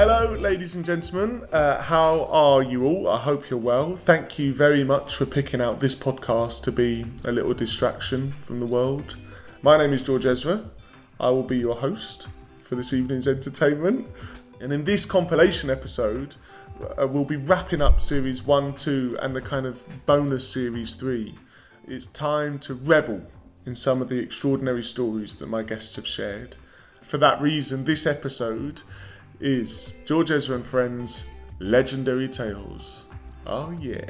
Hello, ladies and gentlemen. Uh, how are you all? I hope you're well. Thank you very much for picking out this podcast to be a little distraction from the world. My name is George Ezra. I will be your host for this evening's entertainment. And in this compilation episode, uh, we'll be wrapping up series one, two, and the kind of bonus series three. It's time to revel in some of the extraordinary stories that my guests have shared. For that reason, this episode is George Ezra and Friends Legendary Tales. Oh, yeah.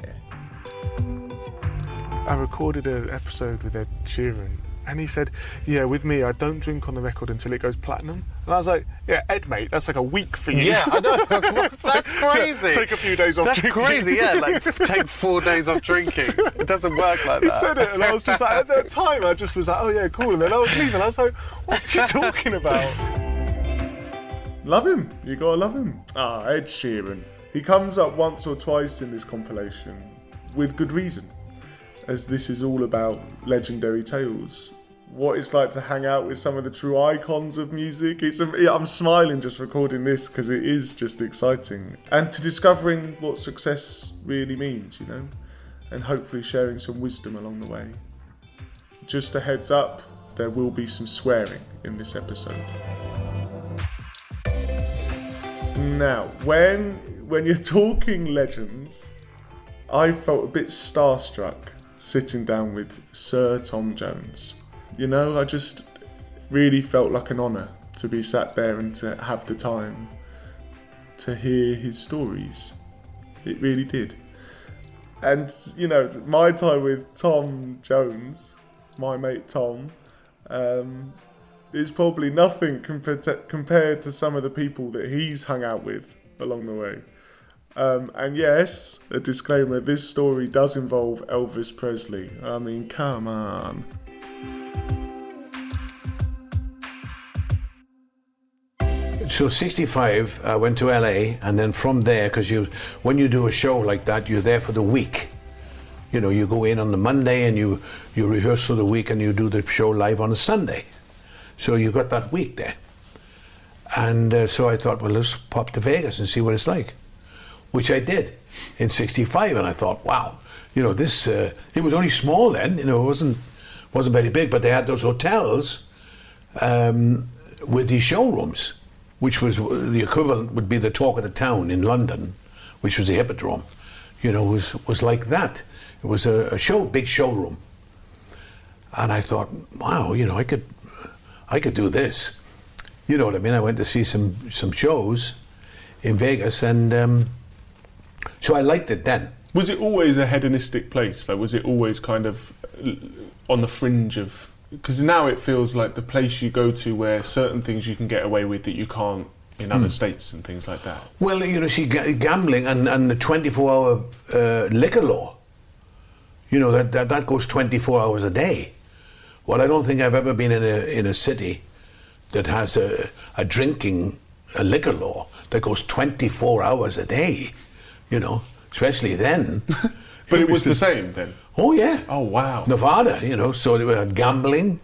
I recorded an episode with Ed Sheeran, and he said, Yeah, with me, I don't drink on the record until it goes platinum. And I was like, Yeah, Ed, mate, that's like a week for you. Yeah, I know. That's, that's crazy. Take a few days off That's drinking. crazy. Yeah, like take four days off drinking. It doesn't work like that. He said it, and I was just like, at that time, I just was like, oh yeah, cool. And then I was leaving, I was like, what's he talking about? love him. You gotta love him. Ah, Ed Sheeran. He comes up once or twice in this compilation with good reason, as this is all about legendary tales. What it's like to hang out with some of the true icons of music. It's I'm smiling just recording this because it is just exciting, and to discovering what success really means, you know, and hopefully sharing some wisdom along the way. Just a heads up, there will be some swearing in this episode. Now, when when you're talking legends, I felt a bit starstruck sitting down with Sir Tom Jones. You know, I just really felt like an honour to be sat there and to have the time to hear his stories. It really did. And you know, my time with Tom Jones, my mate Tom, um, is probably nothing compared to, compared to some of the people that he's hung out with along the way. Um, and yes, a disclaimer: this story does involve Elvis Presley. I mean, come on. So 65, I went to LA, and then from there, because you, when you do a show like that, you're there for the week. You know, you go in on the Monday and you you rehearse for the week, and you do the show live on a Sunday. So you got that week there. And uh, so I thought, well, let's pop to Vegas and see what it's like, which I did in '65, and I thought, wow, you know, this uh, it was only small then, you know, it wasn't wasn't very big, but they had those hotels um, with these showrooms, which was the equivalent would be the talk of the town in London, which was the Hippodrome. You know, was was like that. It was a, a show, big showroom, and I thought, wow, you know, I could, I could do this. You know what I mean? I went to see some some shows in Vegas, and um, so I liked it then. Was it always a hedonistic place? Like, was it always kind of uh, on the fringe of? Because now it feels like the place you go to where certain things you can get away with that you can't in other states and things like that. Well, you know, see, ga- gambling and, and the 24 hour uh, liquor law, you know, that, that, that goes 24 hours a day. Well, I don't think I've ever been in a, in a city that has a, a drinking, a liquor law that goes 24 hours a day, you know, especially then. But it was the same then. Oh, yeah. Oh wow! Nevada, you know, so they were gambling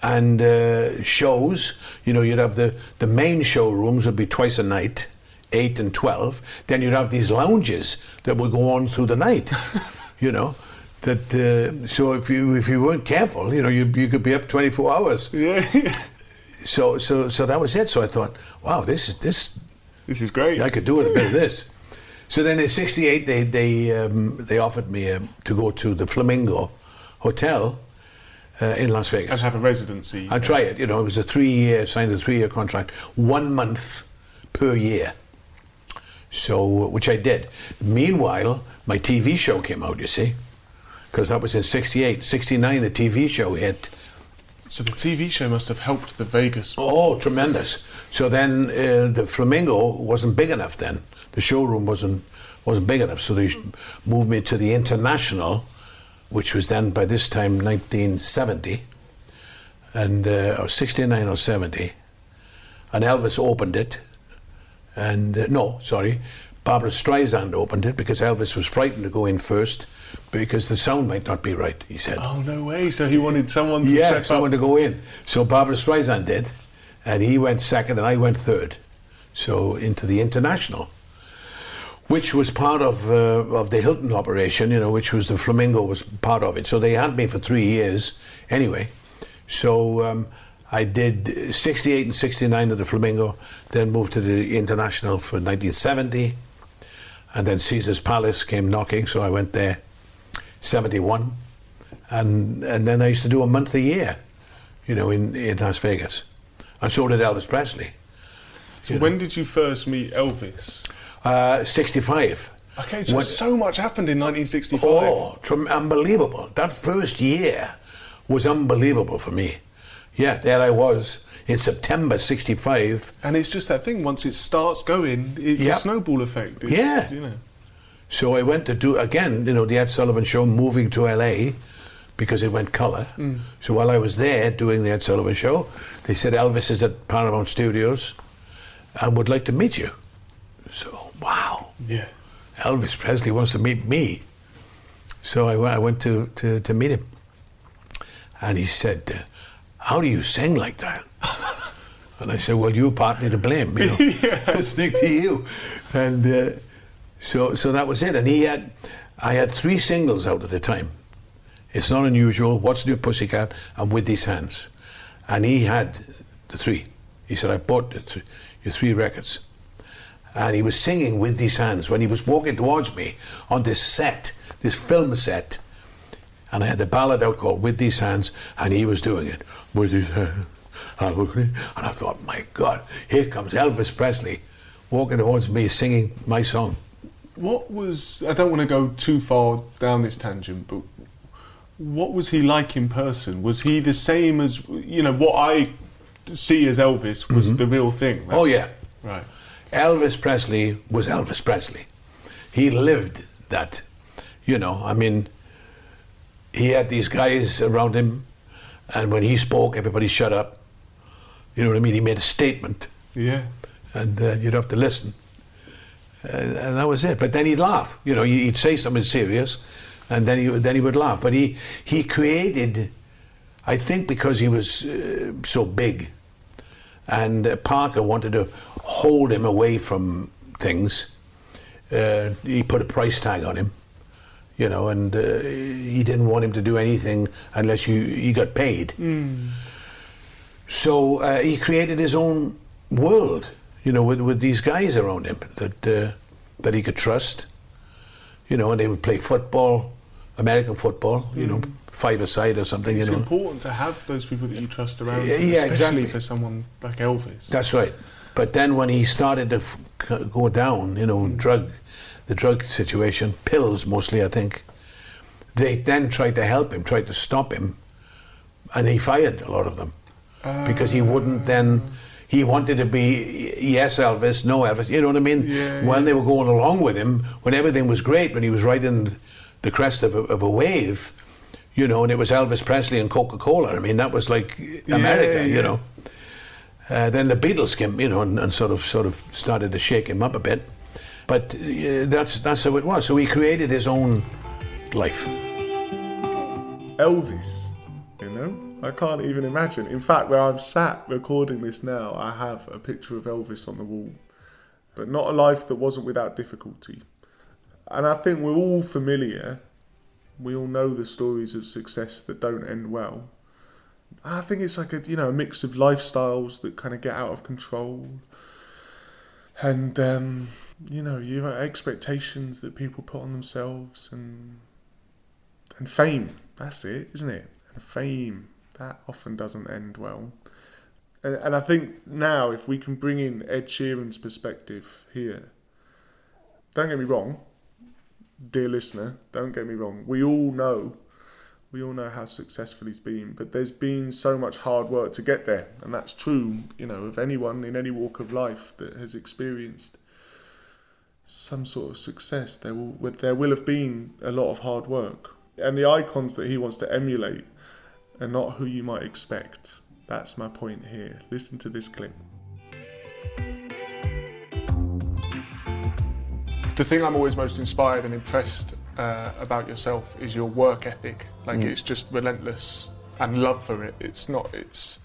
and uh, shows. You know, you'd have the, the main showrooms would be twice a night, 8 and 12. Then you'd have these lounges that would go on through the night, you know. That uh, so if you if you weren't careful, you know, you, you could be up 24 hours. Yeah, So so so that was it. So I thought, wow, this is this this is great. I could do it a bit of this. So then in '68, they they um, they offered me um, to go to the Flamingo Hotel uh, in Las Vegas. and have a residency. I try it. You know, it was a three-year signed a three-year contract, one month per year. So, which I did. Meanwhile, my TV show came out. You see, because that was in '68, '69. The TV show hit. So the TV show must have helped the Vegas. Oh, tremendous! So then uh, the Flamingo wasn't big enough. Then the showroom wasn't wasn't big enough. So they moved me to the International, which was then by this time 1970, and uh, or 69 or 70, and Elvis opened it, and uh, no, sorry, Barbra Streisand opened it because Elvis was frightened to go in first because the sound might not be right. He said. Oh no way! So he wanted someone to Yeah, someone up. to go in. So Barbra Streisand did, and he went second, and I went third. so into the international, which was part of uh, of the Hilton operation. You know, which was the Flamingo was part of it. So they had me for three years anyway. So um, I did 68 and 69 of the Flamingo, then moved to the international for 1970, and then Caesar's Palace came knocking, so I went there 71, and and then I used to do a month a year, you know, in in Las Vegas, and so did Elvis Presley. So when did you first meet Elvis? Uh, 65. Okay, so When- so much happened in 1965. Oh, tr- unbelievable. That first year was unbelievable for me. Yeah, there I was in September 65. And it's just that thing. Once it starts going, it's Yep. a snowball effect. It's, Yeah. You know. So I went to do, again, you know, the Ed Sullivan Show, moving to LA because it went colour. So while I was there doing the Ed Sullivan Show, they said Elvis is at Paramount Studios and would like to meet you. So, wow. Yeah. Elvis Presley wants to meet me. So I, went- I went to, to, to meet him. And he said, uh, How do you sing like that? and I said, Well, you're partly to blame, you know. Listening to you. And uh, so, so that was it. And he had, I had three singles out at the time. It's not unusual. What's New Pussycat and With These Hands. And he had the three. He said, I bought th- your three records and he was singing with these hands when he was walking towards me on this set, this film set. And I had the ballad out called With These Hands, and he was doing it. With his hands. And I thought, my God, here comes Elvis Presley walking towards me singing my song. What was? I don't want to go too far down this tangent, but what was he like in person? Was he the same as you know what I see as Elvis was the real thing? Oh, yeah. Right. Elvis Presley was Elvis Presley. He lived that. You know, I mean, he had these guys around him, and when he spoke, everybody shut up. You know what I mean? He made a statement, Yeah. and uh, you'd have to listen. And, and that was it. But then he'd laugh. You know, he'd say something serious, and then he then he would laugh. But he he created, I think, because he was uh, so big, and uh, Parker wanted to hold him away from things. Uh, he put a price tag on him, you know, and uh, he didn't want him to do anything unless you he got paid. So uh, he created his own world, you know, with, with these guys around him that uh, that he could trust, you know, and they would play football, American football, you know, mm. five a side or something, It's you know. important to have those people that you trust around, Yeah, you, yeah, especially exactly. for someone like Elvis. That's right. But then when he started to f- go down, you know, mm. drug, the drug situation, pills mostly, I think, they then tried to help him, tried to stop him, and he fired a lot of them because he wouldn't then. Ah. He wanted to be yes Elvis, no Elvis. You know what I mean? Yeah, when yeah. they were going along with him, when everything was great, when he was riding the crest of a, of a wave, you know, and it was Elvis Presley and Coca Cola. I mean, that was like America, yeah. you know. Uh, then the Beatles came, you know, and, and sort of sort of started to shake him up a bit. But uh, that's that's how it was. So he created his own life. Elvis, you know? I can't even imagine. In fact, where I'm sat recording this now, I have a picture of Elvis on the wall. But not a life that wasn't without difficulty. And I think we're all familiar. We all know the stories of success that don't end well. I think it's like a you know a mix of lifestyles that kind of get out of control, and um, you know your expectations that people put on themselves, and and fame. That's it, isn't it? And fame that often doesn't end well. And, and I think now, if we can bring in Ed Sheeran's perspective here, don't get me wrong, dear listener, don't get me wrong. We all know, we all know how successful he's been, but there's been so much hard work to get there, and that's true, you know, of anyone in any walk of life that has experienced some sort of success. There will there will have been a lot of hard work, and the icons that he wants to emulate are not who you might expect. That's my point here. Listen to this clip. The thing I'm always most inspired and impressed uh, about yourself is your work ethic. Like it's just relentless and love for it. It's not. It's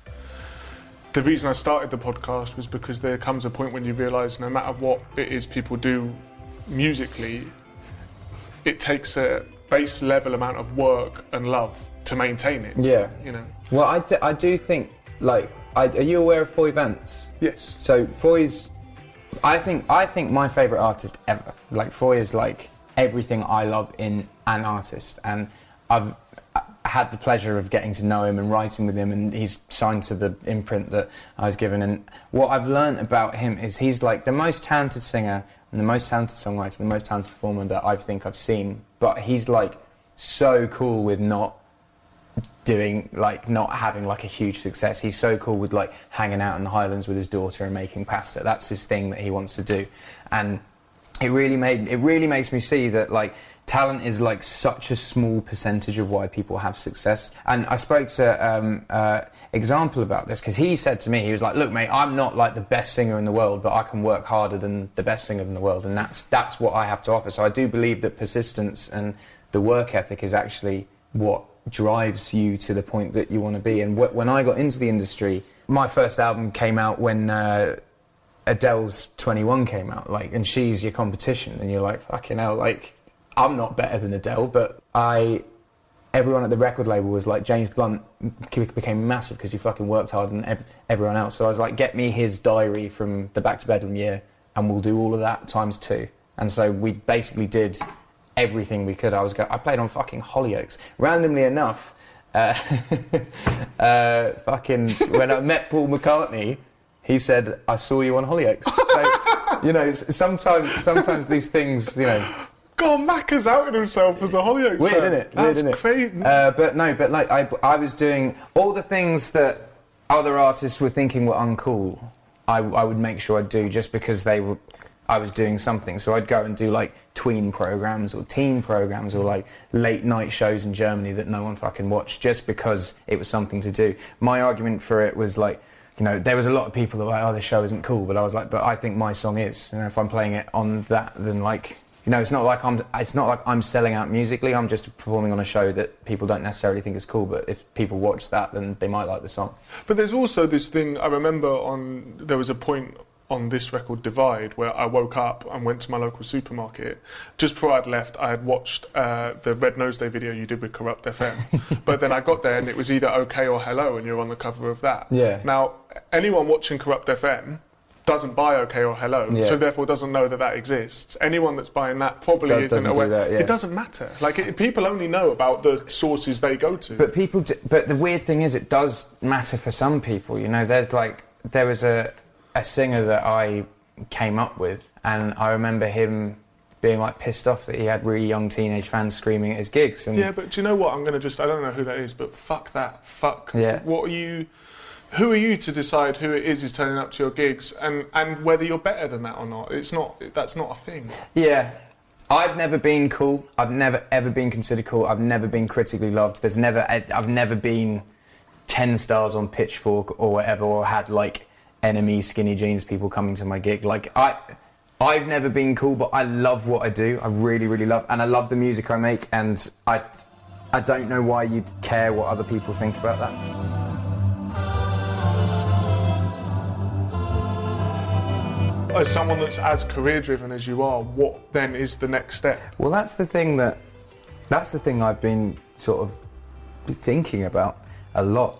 the reason I started the podcast was because there comes a point when you realise no matter what it is people do musically, it takes a base level amount of work and love to maintain it. Yeah. You know. Well, I I do think, like, I, are you aware of Foy Vance? Yes. So Foy's, I think I think my favorite artist ever. Like Foy is like everything I love in an artist, and I've uh, had the pleasure of getting to know him and writing with him, and he's signed to the imprint that I was given. And what I've learned about him is he's like the most talented singer and the most talented songwriter, and the most talented performer that I think I've seen. But he's like so cool with not doing like not having like a huge success. He's so cool with like hanging out in the Highlands with his daughter and making pasta. That's his thing that he wants to do, and it really made it really makes me see that like talent is like such a small percentage of why people have success. And I spoke to um, uh, Example about this because he said to me, he was like, "Look, mate, I'm not like the best singer in the world, but I can work harder than the best singer in the world, and that's that's what I have to offer." So I do believe that persistence and the work ethic is actually what drives you to the point that you want to be. And wh- when I got into the industry, my first album came out when. Uh, Adele's 21 came out, like, and she's your competition, and you're like, fucking hell, like, I'm not better than Adele, but I, everyone at the record label was like, James Blunt became massive because he fucking worked harder than ev- everyone else. So I was like, get me his diary from the Back to Bedlam year, and we'll do all of that times two. And so we basically did everything we could. I was, go- I played on fucking Hollyoaks. Randomly enough, uh, uh, fucking when I met Paul McCartney, he said, "I saw you on Hollyoaks." So, you know, sometimes sometimes these things, you know, God, Mac has outed himself as a Hollyoaks weird, fan. isn't it? That's Weird, crazy. Uh, but no, but like I, I was doing all the things that other artists were thinking were uncool. I, I would make sure I'd do just because they were. I was doing something, so I'd go and do like tween programs or teen programs or like late night shows in Germany that no one fucking watched just because it was something to do. My argument for it was like, you know, there was a lot of people that were like, oh, this show isn't cool, but I was like, but I think my song is. And if I'm playing it on that, then like, you know, it's not like I'm. It's not like I'm selling out musically. I'm just performing on a show that people don't necessarily think is cool. But if people watch that, then they might like the song. But there's also this thing I remember on there was a point on this record Divide where I woke up and went to my local supermarket. Just before I'd left, I had watched uh, the Red Nose Day video you did with Kurupt FM. but then I got there and it was either OK or Hello, and you're on the cover of that. Yeah. Now, anyone watching Kurupt FM doesn't buy OK or Hello, Yeah. so therefore doesn't know that that exists. Anyone that's buying that probably isn't aware. that, yeah. It doesn't matter. Like it, people only know about the sources they go to. But people, d but the weird thing is, it does matter for some people. You know, there's like there was a a singer that I came up with, and I remember him being like pissed off that he had really young teenage fans screaming at his gigs. And Yeah, but do you know what? I'm to just, I don't know who that is, but fuck that. Fuck. Yeah. What are you, who are you to decide who it is who's turning up to your gigs and, and whether you're better than that or not? It's not, that's not a thing. Yeah. I've never been cool. I've never ever been considered cool. I've never been critically loved. There's never I've never been 10 stars on Pitchfork or whatever or had like NME skinny jeans people coming to my gig. Like I I've never been cool, but I love what I do. I really really love and I love the music I make and I I don't know why you'd care what other people think about that. As someone that's as career driven as you are, what then is the next step? Well, that's the thing that that's the thing I've been sort of thinking about a lot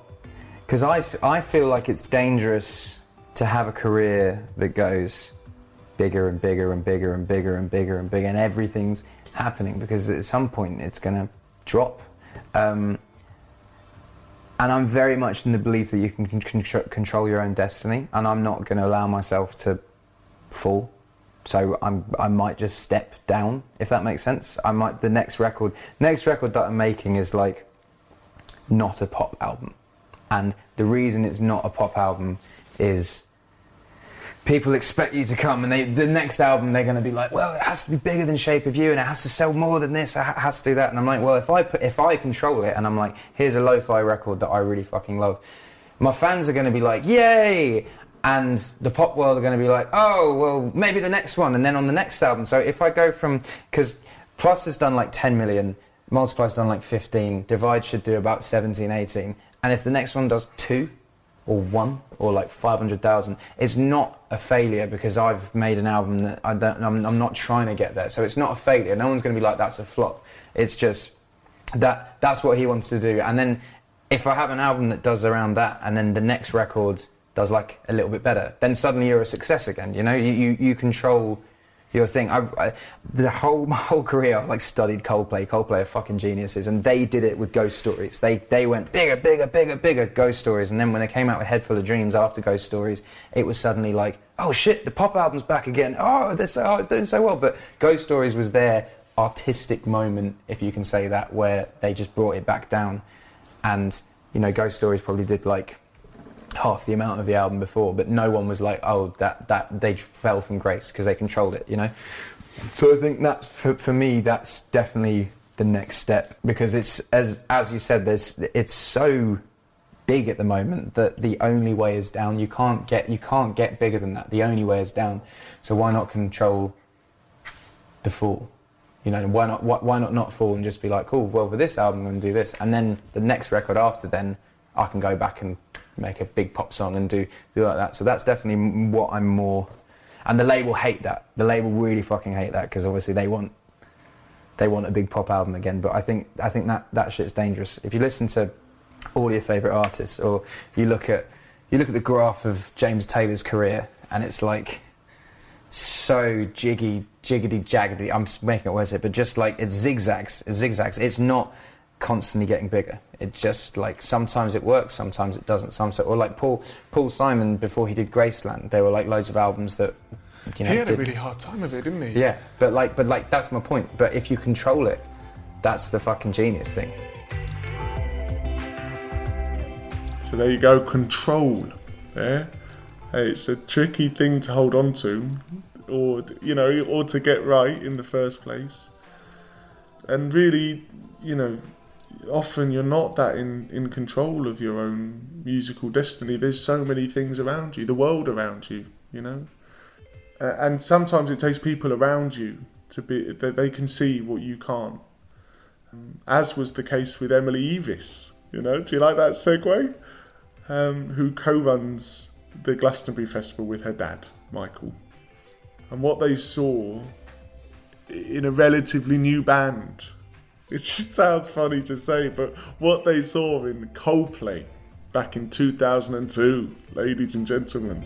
because I, feel like it's dangerous to have a career that goes bigger and bigger and bigger and bigger and bigger and bigger and everything's happening because at some point it's going to drop. Um, and I'm very much in the belief that you can con- control your own destiny, and I'm not going to allow myself to fall. So I'm, I might just step down, if that makes sense. I might the next record, next record that I'm making is like not a pop album, and the reason it's not a pop album is people expect you to come and they the next album they're going to be like well it has to be bigger than shape of you and it has to sell more than this it has to do that and i'm like well if i put, if i control it and i'm like here's a lo-fi record that i really fucking love my fans are going to be like yay and the pop world are going to be like oh well maybe the next one and then on the next album so if i go from because plus has done like 10 million multiply's done like 15 divide should do about 17 18 and if the next one does two or one or like 500,000, it's not a failure because I've made an album that I don't, I'm, I'm not trying to get there. So it's not a failure. No one's going to be like, that's a flop. It's just that that's what he wants to do. And then if I have an album that does around that and then the next record does like a little bit better, then suddenly you're a success again. You know, you, you, you control your thing. I, I, the whole my whole career, I've like studied Coldplay. Coldplay are fucking geniuses, and they did it with Ghost Stories. They they went bigger, bigger, bigger, bigger Ghost Stories, and then when they came out with Head Full of Dreams after Ghost Stories, it was suddenly like, oh shit, the pop album's back again. Oh, so, oh, it's doing so well. But Ghost Stories was their artistic moment, if you can say that, where they just brought it back down, and you know, Ghost Stories probably did like half the amount of the album before, but no one was like, oh, that that they fell from grace because they controlled it, you know. So I think that's for, for me, that's definitely the next step because it's as as you said, there's it's so big at the moment that the only way is down. You can't get you can't get bigger than that. The only way is down. So why not control the fall? You know, why not why, why not not fall and just be like, cool, well, for this album, I'm to do this, and then the next record after, then I can go back and make a big pop song and do do like that. So that's definitely what I'm more. And the label hate that. The label really fucking hate that because obviously they want they want a big pop album again. But I think I think that that shit's dangerous. If you listen to all your favorite artists, or you look at you look at the graph of James Taylor's career, and it's like so jiggy, jiggity, jaggedy. I'm making it worse, but just like it zigzags, it zigzags. It's not constantly getting bigger. It just like sometimes it works, sometimes it doesn't. Some or like Paul Paul Simon before he did Graceland, there were like loads of albums that you know he had did, a really hard time of it, didn't he? yeah. But like but like that's my point. But if you control it, that's the fucking genius thing. So there you go, control. Yeah, hey, it's a tricky thing to hold on to, or you know, or to get right in the first place. And really, you know, often you're not that in, in control of your own musical destiny. There's so many things around you, the world around you, you know. Uh, and sometimes it takes people around you to be that they can see what you can't. Um, as was the case with Emily Eavis. You know, do you like that segue? Um, who co-runs the Glastonbury Festival with her dad, Michael. And what they saw in a relatively new band it just sounds funny to say, but what they saw in Coldplay back in 2002, ladies and gentlemen.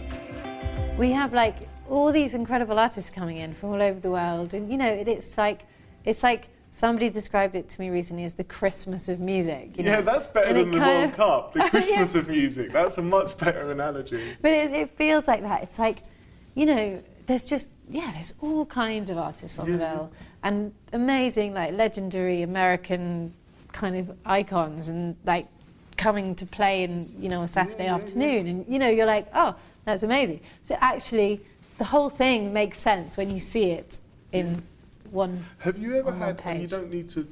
We have like all these incredible artists coming in from all over the world, and you know, it, it's like it's like somebody described it to me recently as the Christmas of music. You know? Yeah, that's better And than the World of- Cup, the Yeah. Christmas of music. That's a much better analogy. But it, it feels like that. It's like, you know, there's just yeah, there's all kinds of artists on the Yeah. bill, and amazing, like legendary American kind of icons, and like coming to play in you know a Saturday afternoon, and you know you're like, oh, that's amazing. So actually, the whole thing makes sense when you see it in one. Have you ever had, and you don't need to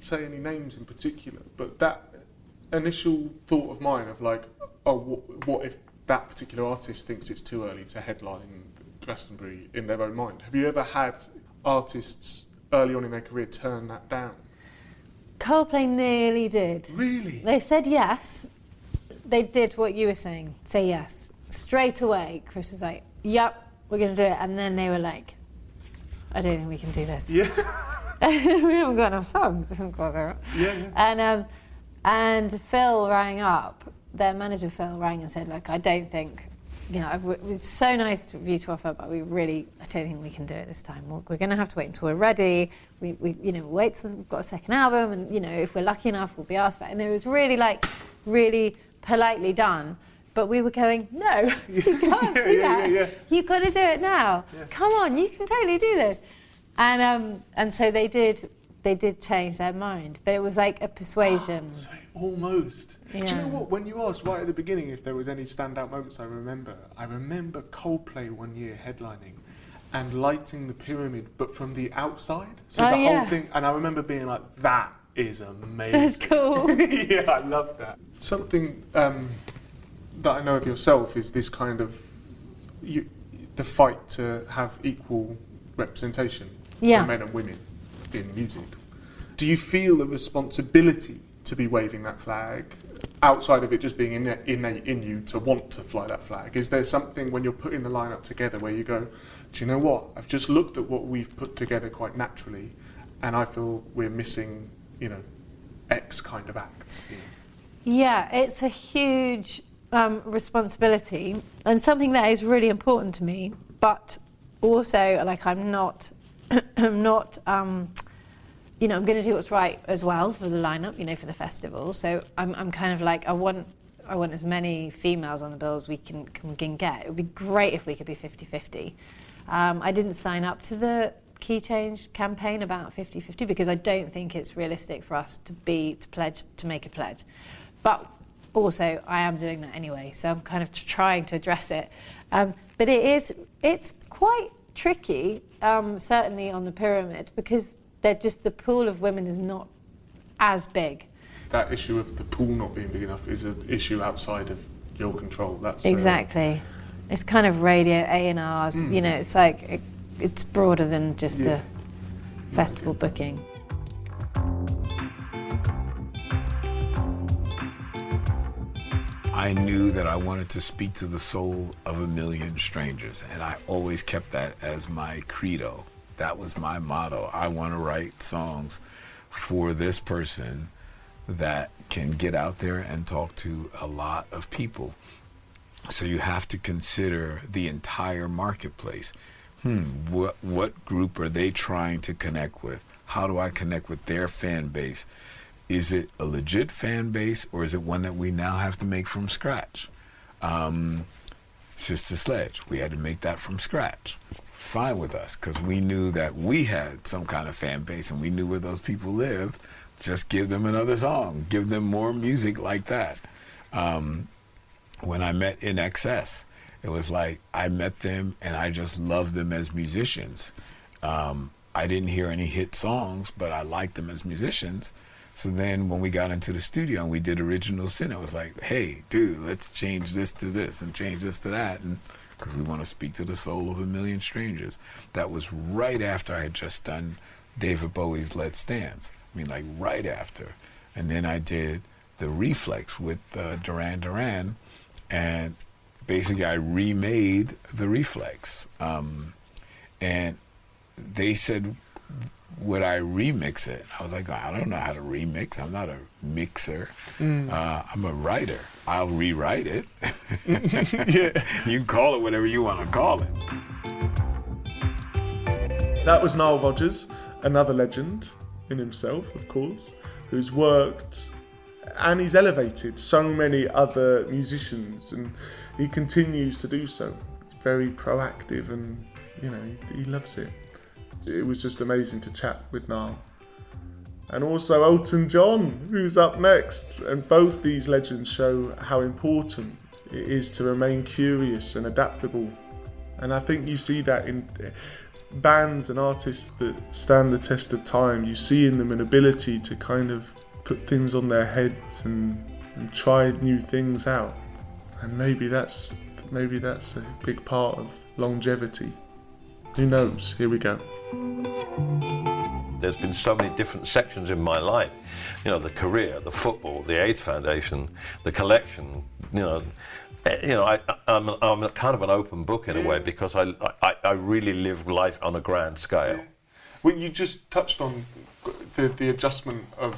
say any names in particular, but that initial thought of mine of like, oh, what, what if that particular artist thinks it's too early to headline Glastonbury in their own mind? Have you ever had artists early on in their career turn that down? Coldplay nearly did. Really? They said yes. They did what you were saying. Say yes straight away. Chris was like, "Yep, we're going to do it," and then they were like, "I don't think we can do this. Yeah. we haven't got enough songs." We haven't got enough." Yeah, yeah. And um, and Phil rang up. Their manager Phil rang and said, "Like, I don't think." Know, I've- it was so nice of you to offer, but we really, I don't think we can do it this time. We're, we're going to have to wait until we're ready. We, we, you know, wait till we've got a second album, and you know, if we're lucky enough, we'll be asked back. And it was really like, really politely done. But we were going, no, you can't Yeah, do yeah, that. yeah, yeah. You've got to do it now. Come on, you can totally do this. And um, and so they did. They did change their mind, but it was like a persuasion. So almost. Do you know what? When you asked right at the beginning if there was any standout moments, I remember. I remember Coldplay one year headlining and lighting the pyramid, but from the outside. So Oh, the yeah. whole thing, and I remember being like, "That is amazing." That's cool. yeah, I love that. Something um, that I know of yourself is this kind of you, the fight to have equal representation Yeah. for men and women in music. Do you feel a responsibility to be waving that flag? Outside of it just being innate, innate in you to want to fly that flag, is there something when you're putting the lineup together where you go, do you know what? I've just looked at what we've put together quite naturally, and I feel we're missing, you know, X kind of acts. here." Yeah, it's a huge um, responsibility and something that is really important to me. But also, like, I'm not, I'm not, um, you know, I'm going to do what's right as well for the lineup, you know, for the festival. So I'm, I'm kind of like, I want, I want as many females on the bill as we can, can, get. It would be great if we could be 50-50. Um, I didn't sign up to the key change campaign about 50-50 because I don't think it's realistic for us to be to pledge to make a pledge. But also, I am doing that anyway, so I'm kind of trying to address it. Um, but it is it's quite tricky, um, certainly on the pyramid, because they're just the pool of women is not as big. That issue of the pool not being big enough is an issue outside of your control. That's uh, Exactly. It's kind of radio A and R's. You know, it's like it, it's broader than just Yeah. the festival booking. I knew that I wanted to speak to the soul of a million strangers, and I always kept that as my credo. That was my motto. I want to write songs for this person that can get out there and talk to a lot of people. So you have to consider the entire marketplace. Hmm, what what group are they trying to connect with? How do I connect with their fan base? Is it a legit fan base or is it one that we now have to make from scratch? Um, Sister Sledge, we had to make that from scratch. Fine with us because we knew that we had some kind of fan base and we knew where those people lived. Just give them another song, give them more music like that. Um, when I met INXS, it was like I met them and I just loved them as musicians. Um, I didn't hear any hit songs, but I liked them as musicians. So then when we got into the studio and we did Original Sin, it was like, hey, dude, let's change this to this and change this to that. And because we want to speak to the soul of a million strangers. That was right after I had just done David Bowie's Let's Dance. I mean, like right after. And then I did the Reflex with uh, Duran Duran. And basically, I remade the Reflex. Um, and they said, would I remix it? I was like, I don't know how to remix. I'm not a mixer. Uh, I'm a writer. I'll rewrite it. yeah. you can call it whatever you want to call it. That was Nile Rodgers, another legend in himself, of course, who's worked and he's elevated so many other musicians, and he continues to do so. He's very proactive, and you know he, he loves it. It was just amazing to chat with Nile. And also Elton John, who's up next. And both these legends show how important it is to remain curious and adaptable. And I think you see that in eh, bands and artists that stand the test of time. You see in them an ability to kind of put things on their heads and, and try new things out. And maybe that's maybe that's a big part of longevity. Who knows? Here we go. There's been so many different sections in my life. You know, the career, the football, the AIDS Foundation, the collection. You know, eh, you know, I, I'm, I'm kind of an open book in a way because I, I, I really live life on a grand scale. Well, you just touched on the, the adjustment of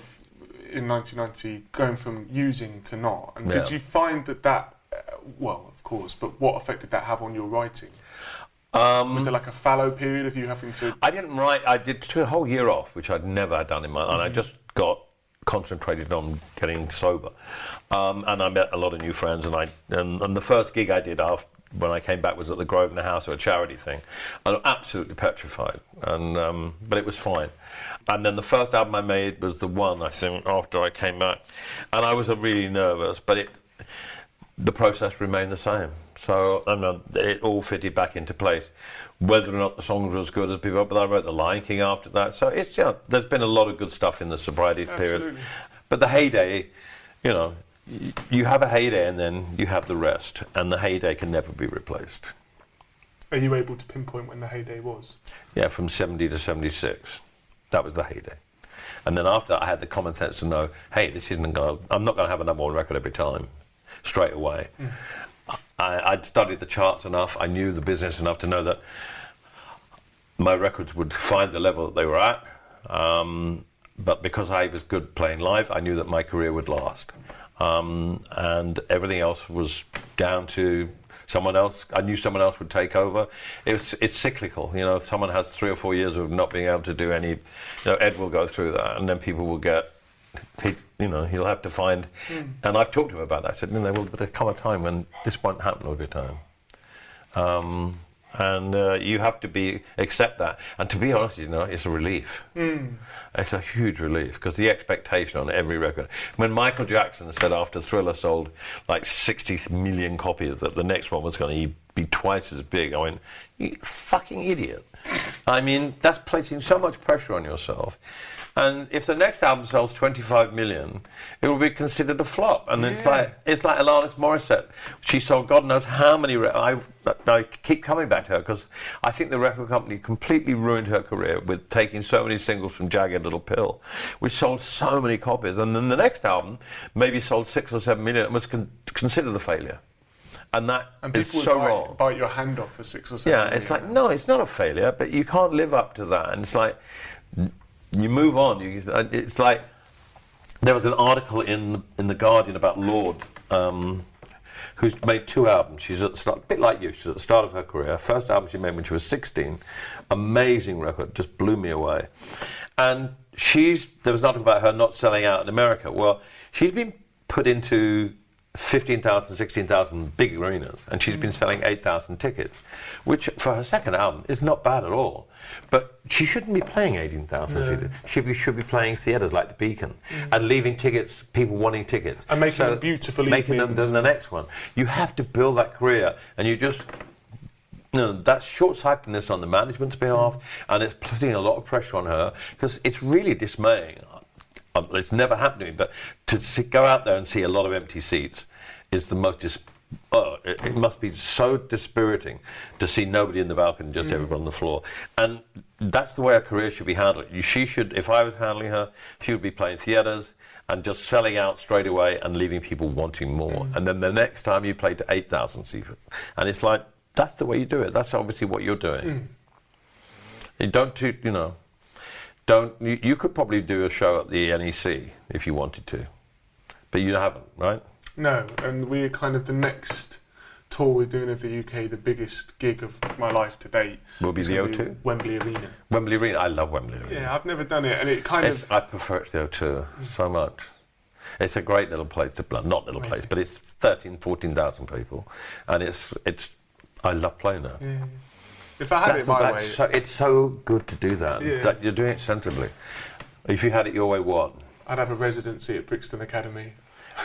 in 1990 going from using to not. And Yeah. did you find that that, uh, well, of course, but what effect did that have on your writing? Um, Was there like a fallow period of you having to? I didn't write. I did took a whole year off, which I'd never had done in my life. And I just got concentrated on getting sober, um, and I met a lot of new friends. And I and, and the first gig I did after when I came back was at the Grosvenor House, or a charity thing. I'm absolutely petrified, and um, but it was fine. And then the first album I made was the one I think after I came back, and I was uh, really nervous, but it the process remained the same. So I know it all fitted back into place. Whether or not the songs were as good as people, but I wrote The Lion King after that. So it's yeah, there's been a lot of good stuff in the sobriety period. But the heyday, you know, you have a heyday and then you have the rest, and the heyday can never be replaced. Are you able to pinpoint when the heyday was? Yeah, from 70 to 76, that was the heyday. And then after that, I had the common sense to know, hey, this isn't going. to I'm not going to have a number one record every time, straight away. Mm. I, I'd studied the charts enough. I knew the business enough to know that my records would find the level that they were at. Um, but because I was good playing live, I knew that my career would last. Um, and everything else was down to someone else. I knew someone else would take over. It was, it's cyclical. You know, if someone has three or four years of not being able to do any, you know, Ed will go through that, and then people will get. He, you know, he'll have to find, and I've talked to him about that. I said, you know, there will there come a time when this won't happen all the time. Um, and uh, you have to be accept that. And to be honest, you know, it's a relief. It's a huge relief because the expectation on every record. When Michael Jackson said after Thriller sold like 60 million copies that the next one was going to be twice as big, I went, you fucking idiot. I mean, that's placing so much pressure on yourself. And if the next album sells 25 million, it will be considered a flop. And it's like it's like Alanis Morissette. She sold God knows how many. Re- I I keep coming back to her because I think the record company completely ruined her career with taking so many singles from Jagged Little Pill, which sold so many copies. And then the next album maybe sold six or seven million and was con- considered a failure. And that And is so bite, wrong. bite your hand off for six or seven. Yeah, it's like no, it's not a failure, but you can't live up to that. And it's like you move on. You, it's like there was an article in in the Guardian about Lorde, um, who's made two albums. She's at the start, a bit like you. She's at the start of her career. First album she made when she was 16, amazing record, just blew me away. And she's there was an article about her not selling out in America. Well, she's been put into 15,000, 16,000 big arenas, and she's been selling 8,000 tickets, which for her second album is not bad at all. But she shouldn't be playing 18,000 seats. She be, should be playing theatres like the Beacon and leaving tickets, people wanting tickets. And making them beautiful Making them evenings. the, the next one. You have to build that career, and you just know, that's short-sightedness on the management's behalf, and it's putting a lot of pressure on her because it's really dismaying. Um, It's never happened to me, but to go out there and see a lot of empty seats is the most. Dis- oh, it, it must be so dispiriting to see nobody in the balcony, just mm. everyone on the floor. And that's the way a career should be handled. She should, if I was handling her, she would be playing theatres and just selling out straight away and leaving people wanting more. Mm. And then the next time you play to 8,000 seats. And it's like, that's the way you do it. That's obviously what you're doing. Mm. You don't, do, you know, don't. You, you could probably do a show at the NEC if you wanted to, but you haven't, right? No, and we're kind of the next tour we're doing of the UK, the biggest gig of my life to date. Will be the O2? Wembley Arena. Wembley Arena. I love Wembley Arena. Yeah, I've never done it, and it kind It's, of. I prefer it to the O2 so much. It's a great little place to play. Not little place, but it's 13, 14,000 people, and it's it's. I love playing there. yeah. If I had That's it my way, so, it's so good to do that. Yeah. That you're doing it sensibly. If you had it your way, what? I'd have a residency at Brixton Academy.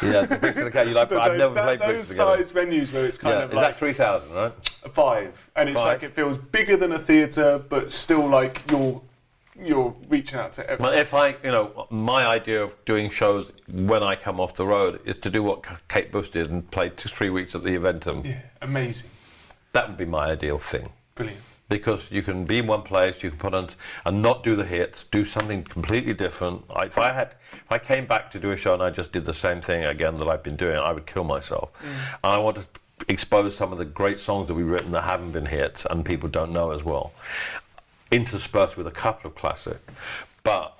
Yeah, the Brixton Academy. You like? But I've never that- played those Brixton size venues where it's kind Yeah, of is like that three thousand, right? five, and it's Five. like it feels bigger than a theatre, but still like you're you're reaching out to Well, everyone. if I, you know, my idea of doing shows when I come off the road is to do what Kate Bush did and play t- three weeks at the Eventim. Yeah, amazing, That would be my ideal thing. brilliant. Because you can be in one place, you can put on and not do the hits, do something completely different. I, if I had, if I came back to do a show and I just did the same thing again that I've been doing, I would kill myself. Mm. And I want to expose some of the great songs that we've written that haven't been hits and people don't know as well, interspersed with a couple of classic. But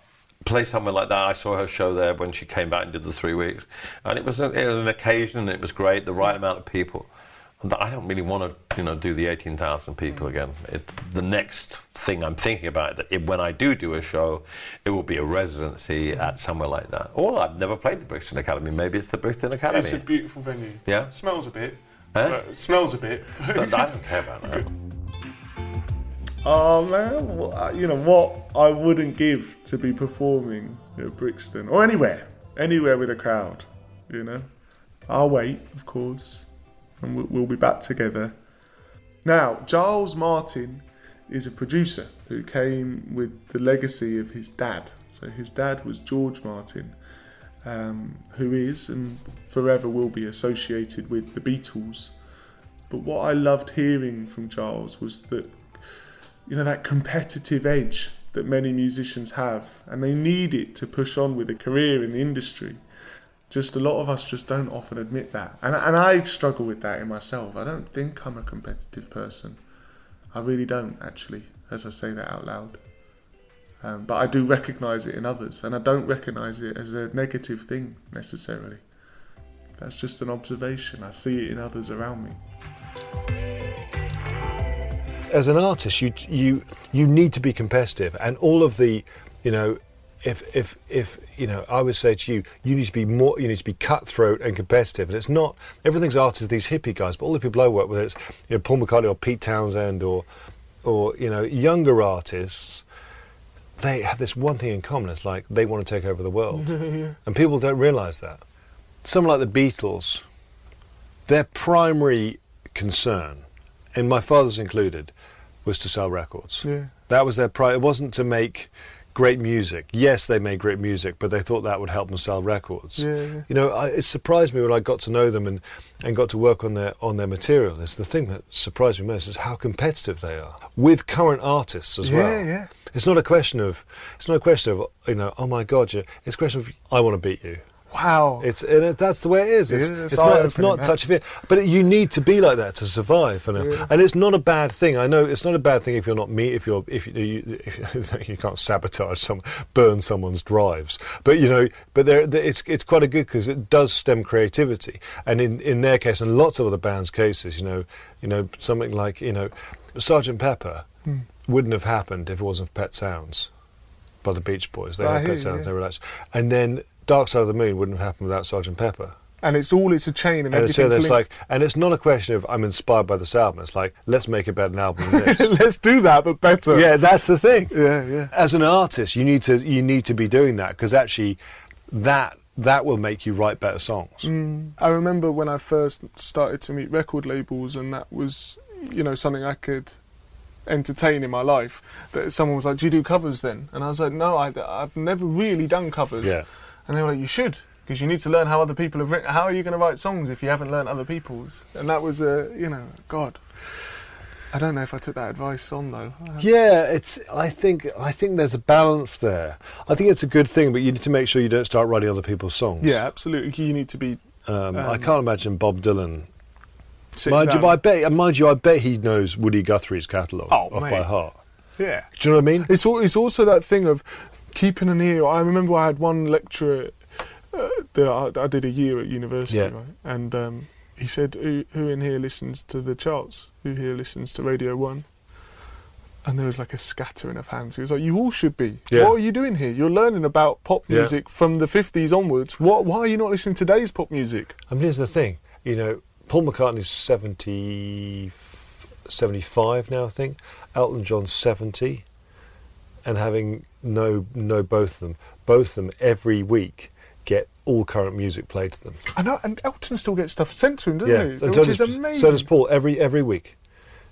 play somewhere like that. I saw her show there when she came back and did the three weeks, and it was, a, it was an occasion. and It was great, the right amount of people. I don't really want to, you know, do the eighteen thousand people mm. again. It, the next thing I'm thinking about that if, when I do do a show, it will be a residency mm. at somewhere like that. Or I've never played the Brixton Academy. Maybe it's the Brixton Academy. It's a beautiful venue. Yeah? smells a bit. Huh? it smells a bit. But I don't care about that. Oh man, well, you know what I wouldn't give to be performing at Brixton or anywhere, anywhere with a crowd. You know, I'll wait, of course, and we'll, be back together. Now, Giles Martin is a producer who came with the legacy of his dad. So his dad was George Martin, um, who is and forever will be associated with the Beatles. But what I loved hearing from Giles was that you know that competitive edge that many musicians have, and they need it to push on with a career in the industry. Just a lot of us just don't often admit that, and and I struggle with that in myself. I don't think I'm a competitive person. I really don't actually, as I say that out loud. Um, but I do recognise it in others, and I don't recognise it as a negative thing necessarily. That's just an observation. I see it in others around me. as an artist, you you you need to be competitive, and all of the, you know, if if if you know, I would say to you, you need to be more, you need to be cutthroat and competitive, and it's not everything's artists, these hippie guys, but all the people I work with, it's you know Paul McCartney or Pete Townshend or or you know younger artists. They have this one thing in common. It's like they want to take over the world, and people don't realise that. Someone like the Beatles, their primary concern, and my father's included, was to sell records. Yeah. That was their pride. It wasn't to make great music. Yes, they made great music, but they thought that would help them sell records. Yeah, yeah. You know, I, it surprised me when I got to know them and, and got to work on their on their material. It's the thing that surprised me most is how competitive they are with current artists as well. Yeah, yeah. It's not a question of it's not a question of you know oh my god. It's a question of I want to beat you. Wow. It's and it, that's the way it is. it is it's not it's not that. touchy feely. But you need to be like that to survive, and, uh, and it's not a bad thing. I know it's not a bad thing if you're not me. If you're if you you, if you can't sabotage some burn someone's drives, but you know, but there it's it's quite a good because it does stem creativity. And in in their case, and lots of other bands' cases, you know, you know something like you know, Sergeant Pepper Hmm. wouldn't have happened if it wasn't for Pet Sounds by the Beach Boys. They I had Pet Sounds. yeah. They relaxed, and then Dark Side of the Moon wouldn't have happened without Sergeant Pepper. and it's all it's a chain and, And so everything's like, and it's not a question of I'm inspired by this album. It's like let's make a better album than this. Let's do that, but better. yeah, that's the thing. Yeah, yeah. As an artist, you need to you need to be doing that because actually, that that will make you write better songs. Mm. I remember when I first started to meet record labels, and that was, you know, something I could entertain in my life. That someone was like, "Do you do covers then?" And I was like, "No, I, I've never really done covers." Yeah. And they were like, "You should." Because you need to learn how other people have written. How are you going to write songs if you haven't learned other people's? And that was a, you know, God. I don't know if I took that advice on though. Yeah, it's. I think I think there's a balance there. I think it's a good thing, but you need to make sure you don't start writing other people's songs. Yeah, absolutely. You need to be. Um, I Um, can't imagine Bob Dylan. Mind you, down. I bet, mind you, I bet he knows Woody Guthrie's catalogue Oh, off mate. by heart. Yeah. Do you know what I mean? It's al- it's also that thing of keeping an ear. I remember I had one lecturer uh, that I, I did a year at university, Yeah. right? And um, he said, who, "Who in here listens to the charts? Who here listens to Radio One?" And there was like a scattering of hands. He was like, "You all should be. Yeah. What are you doing here? You're learning about pop Yeah. music from the '50s onwards. What? Why are you not listening to today's pop music?" I mean, here's the thing. You know, Paul McCartney's 70, 75 now, I think. Elton John's 70. And having no, know both of them, both of them every week get all current music played to them. I know, and Elton still gets stuff sent to him, doesn't he? and Which so is amazing. So does Paul every every week.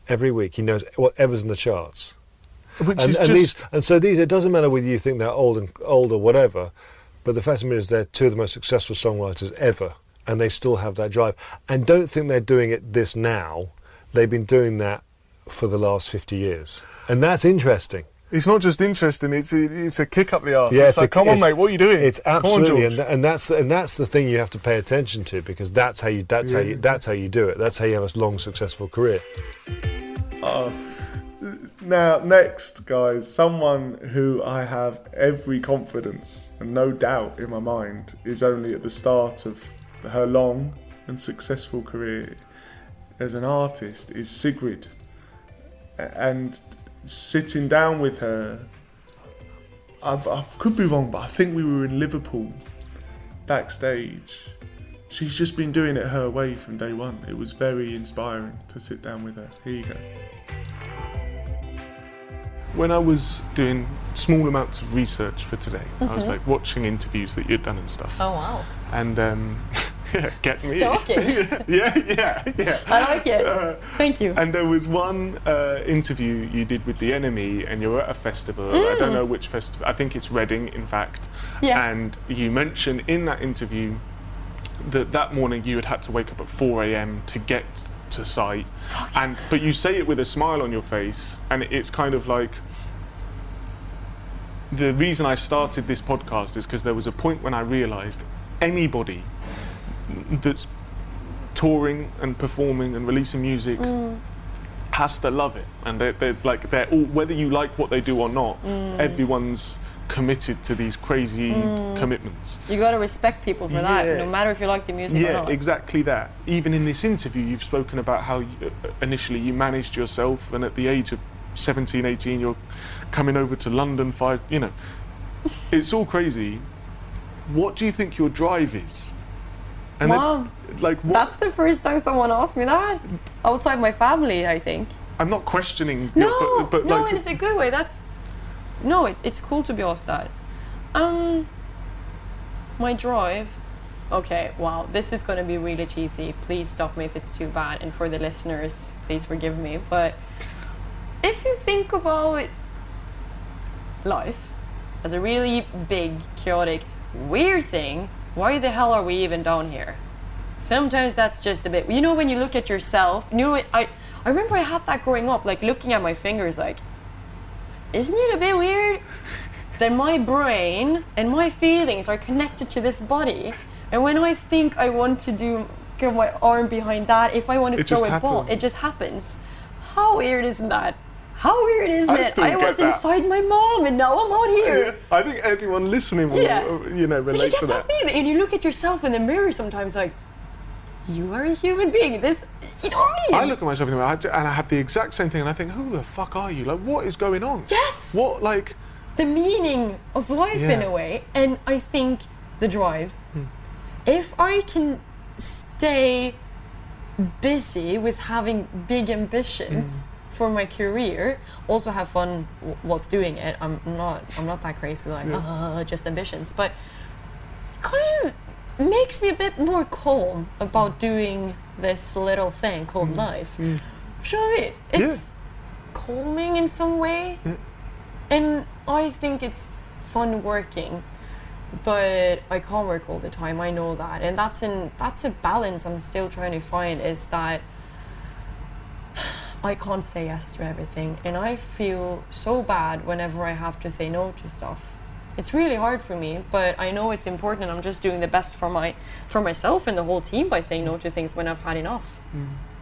Every week he knows whatever's in the charts. Which and, is and just these, and so these, it doesn't matter whether you think they're old and old or whatever, but the fact of it is they're two of the most successful songwriters ever, and they still have that drive. And don't think they're doing it this now; they've been doing that for the last fifty years, and that's interesting. It's not just interesting; it's a, it's a kick up the arse. Yeah, it's, like, a- come on, mate, what are you doing? It's Come on, absolutely, and, and that's and that's the thing you have to pay attention to because that's how you that's how you that's how you do it. That's how you have a long, successful career. Oh. Now, next, guys, someone who I have every confidence and no doubt in my mind is only at the start of her long and successful career as an artist is Sigrid. And sitting down with her, I, I could be wrong, but I think we were in Liverpool backstage. She's just been doing it her way from day one. It was very inspiring to sit down with her. Here you go. When I was doing small amounts of research for today, I was like watching interviews that you'd done and stuff. Oh wow. And um, yeah, get me. Stalking. yeah, yeah, yeah. I like it. Uh, Thank you. and there was one uh, interview you did with the NME, and you were at a festival. I don't know which festival. I think it's Reading, in fact. Mm. Yeah. And you mentioned in that interview that that morning you had had to wake up at 4 a.m. to get to site, and but you say it with a smile on your face, and it's kind of like the reason I started this podcast is because there was a point when I realised anybody that's touring and performing and releasing music mm. has to love it, and they're, they're like they're all whether you like what they do or mm. not. Everyone's committed to these crazy mm. commitments. You gotta respect people for that, no matter if you like the music or Yeah, not. exactly that. Even in this interview, you've spoken about how you, uh, initially you managed yourself, and at the age of 17, 18, you're coming over to London. Five, you know, it's all crazy. What do you think your drive is? And Mom, like, what, That's the first time someone asked me that. Outside my family, I think. I'm not questioning. your- No, but, but no, like, in a good way. That's no, it, it's cool to be asked that. Um, my drive. Okay, wow, this is gonna be really cheesy. Please stop me if it's too bad, and for the listeners, please forgive me. But if you think about life as a really big, chaotic, weird thing, why the hell are we even down here? Sometimes that's just a bit. You know, when you look at yourself, you know, I I remember I had that growing up, like looking at my fingers, like, isn't it a bit weird that my brain and my feelings are connected to this body, and when I think I want to do get my arm behind that, if I want to It throw a ball, it just happens. How weird isn't that? How weird is I it? I was that. inside my mom, and now I'm out here. Yeah, I think everyone listening will, Yeah. uh, you know, But you relate to that that. and you look at yourself in the mirror sometimes, like, you are a human being. This, you know what I mean? I look at myself in the mirror and I have the exact same thing, and I think, who the fuck are you? Like, what is going on? Yes. What, like, the meaning of life in a way, and I think the drive. Hmm. If I can stay busy with having big ambitions Hmm. For my career, also have fun whilst doing it. I'm not. I'm not that crazy like "Ah, just ambitions, but kind of makes me a bit more calm about doing this little thing called life. You know what I mean? Hmm. Yeah. It's calming in some way. And I think it's fun working, but I can't work all the time. I know that, and that's in that's a balance I'm still trying to find. Is that I can't say yes to everything, and I feel so bad whenever I have to say no to stuff. It's really hard for me, but I know it's important. I'm just doing the best for my for myself and the whole team by saying no to things when I've had enough.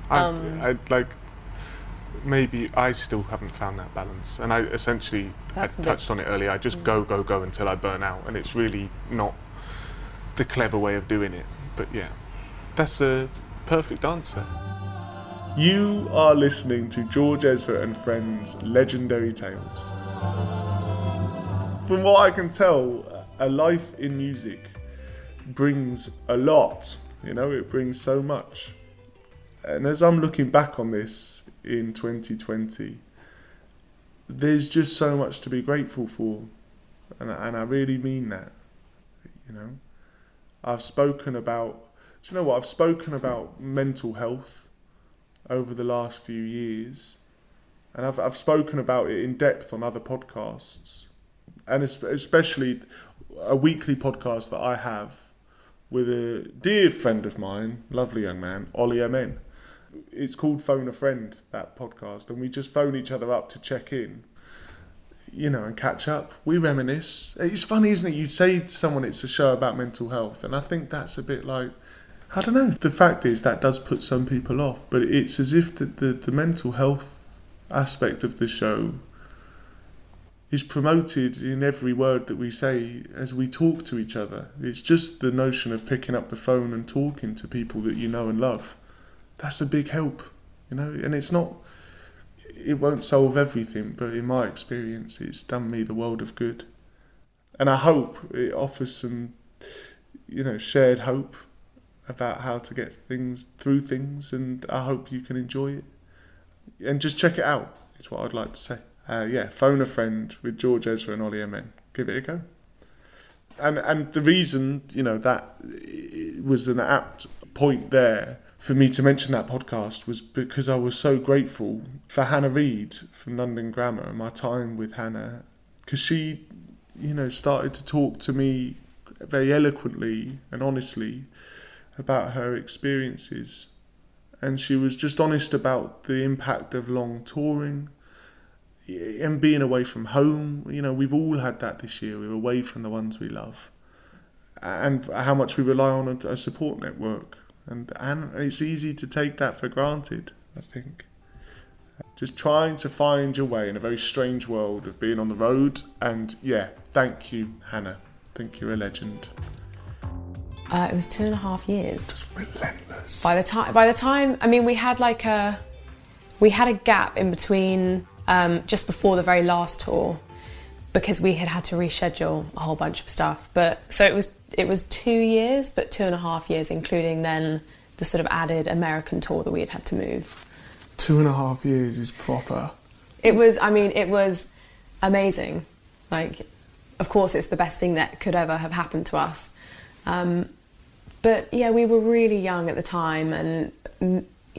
I, Um, I like maybe I still haven't found that balance, and I essentially I That's a bit- touched on it earlier. I just go go go until I burn out, and it's really not the clever way of doing it. But yeah, that's a perfect answer. You are listening to George Ezra and Friends Legendary Tales. From what I can tell, a life in music brings a lot. You know, it brings so much. And as I'm looking back on this in 2020, there's just so much to be grateful for. And, and I really mean that. You know, I've spoken about, do you know what? I've spoken about mental health over the last few years. And I've, I've spoken about it in depth on other podcasts. And especially a weekly podcast that I have with a dear friend of mine, lovely young man, Ollie MN. It's called Phone a Friend, that podcast, and we just phone each other up to check in, you know, and catch up. We reminisce. It's funny, isn't it? You say to someone it's a show about mental health, and I think that's a bit like, I don't know. The fact is that does put some people off, but it's as if the, the, the mental health aspect of the show is promoted in every word that we say as we talk to each other. It's just the notion of picking up the phone and talking to people that you know and love. That's a big help, you know, and it's not, it won't solve everything, but in my experience, it's done me the world of good. And I hope it offers some, you know, shared hope about how to get things through things, and I hope you can enjoy it. And just check it out, is what I'd like to say. Uh, yeah, phone a friend with George Ezra and Ollie MN. Give it a go. And and the reason you know that was an apt point there for me to mention that podcast was because I was so grateful for Hannah Reid from London Grammar and my time with Hannah because she, you know, started to talk to me very eloquently and honestly about her experiences. And she was just honest about the impact of long touring, eh, and being away from home. You know, we've all had that this year. We're away from the ones we love, and how much we rely on a, a support network, and and it's easy to take that for granted. I think just trying to find your way in a very strange world of being on the road. And yeah, thank you, Hannah. think you're a legend. Uh, it was two and a half years. Just relentless. By the time, by the time, I mean, we had like a, we had a gap in between um, just before the very last tour, because we had had to reschedule a whole bunch of stuff. But so it was, it was two years, but two and a half years, including then the sort of added American tour that we had had to move. Two and a half years is proper. It was, I mean, it was amazing. Like, of course, it's the best thing that could ever have happened to us. Um, but yeah, we were really young at the time and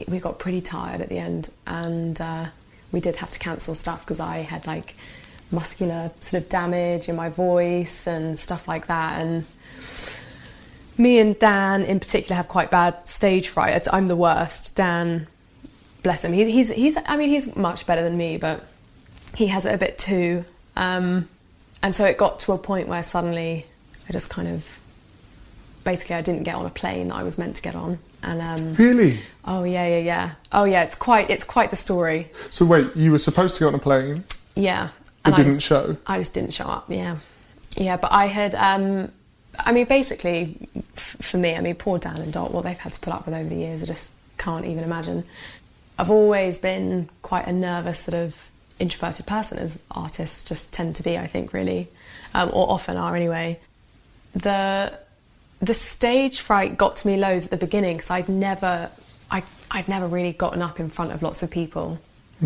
we got pretty tired at the end. And uh, we did have to cancel stuff because I had like muscular sort of damage in my voice and stuff like that. And me and Dan in particular have quite bad stage fright. I'm the worst. Dan, bless him, he's, he's, he's, I mean, he's much better than me, but he has it a bit too. Um, and so it got to a point where suddenly I just kind of, basically, I didn't get on a plane that I was meant to get on. And um, Really? oh yeah, yeah, yeah. Oh yeah, it's quite, it's quite the story. So wait, you were supposed to get on a plane, Yeah. but And I didn't just- show. I just didn't show up. Yeah, yeah. But I had. Um, I mean, basically, f- for me, I mean, poor Dan and Dot. What they've had to put up with over the years, I just can't even imagine. I've always been quite a nervous, sort of introverted person, as artists just tend to be. I think, really, um, or often are anyway. The the stage fright got to me loads at the beginning because I'd never, I, I'd never really gotten up in front of lots of people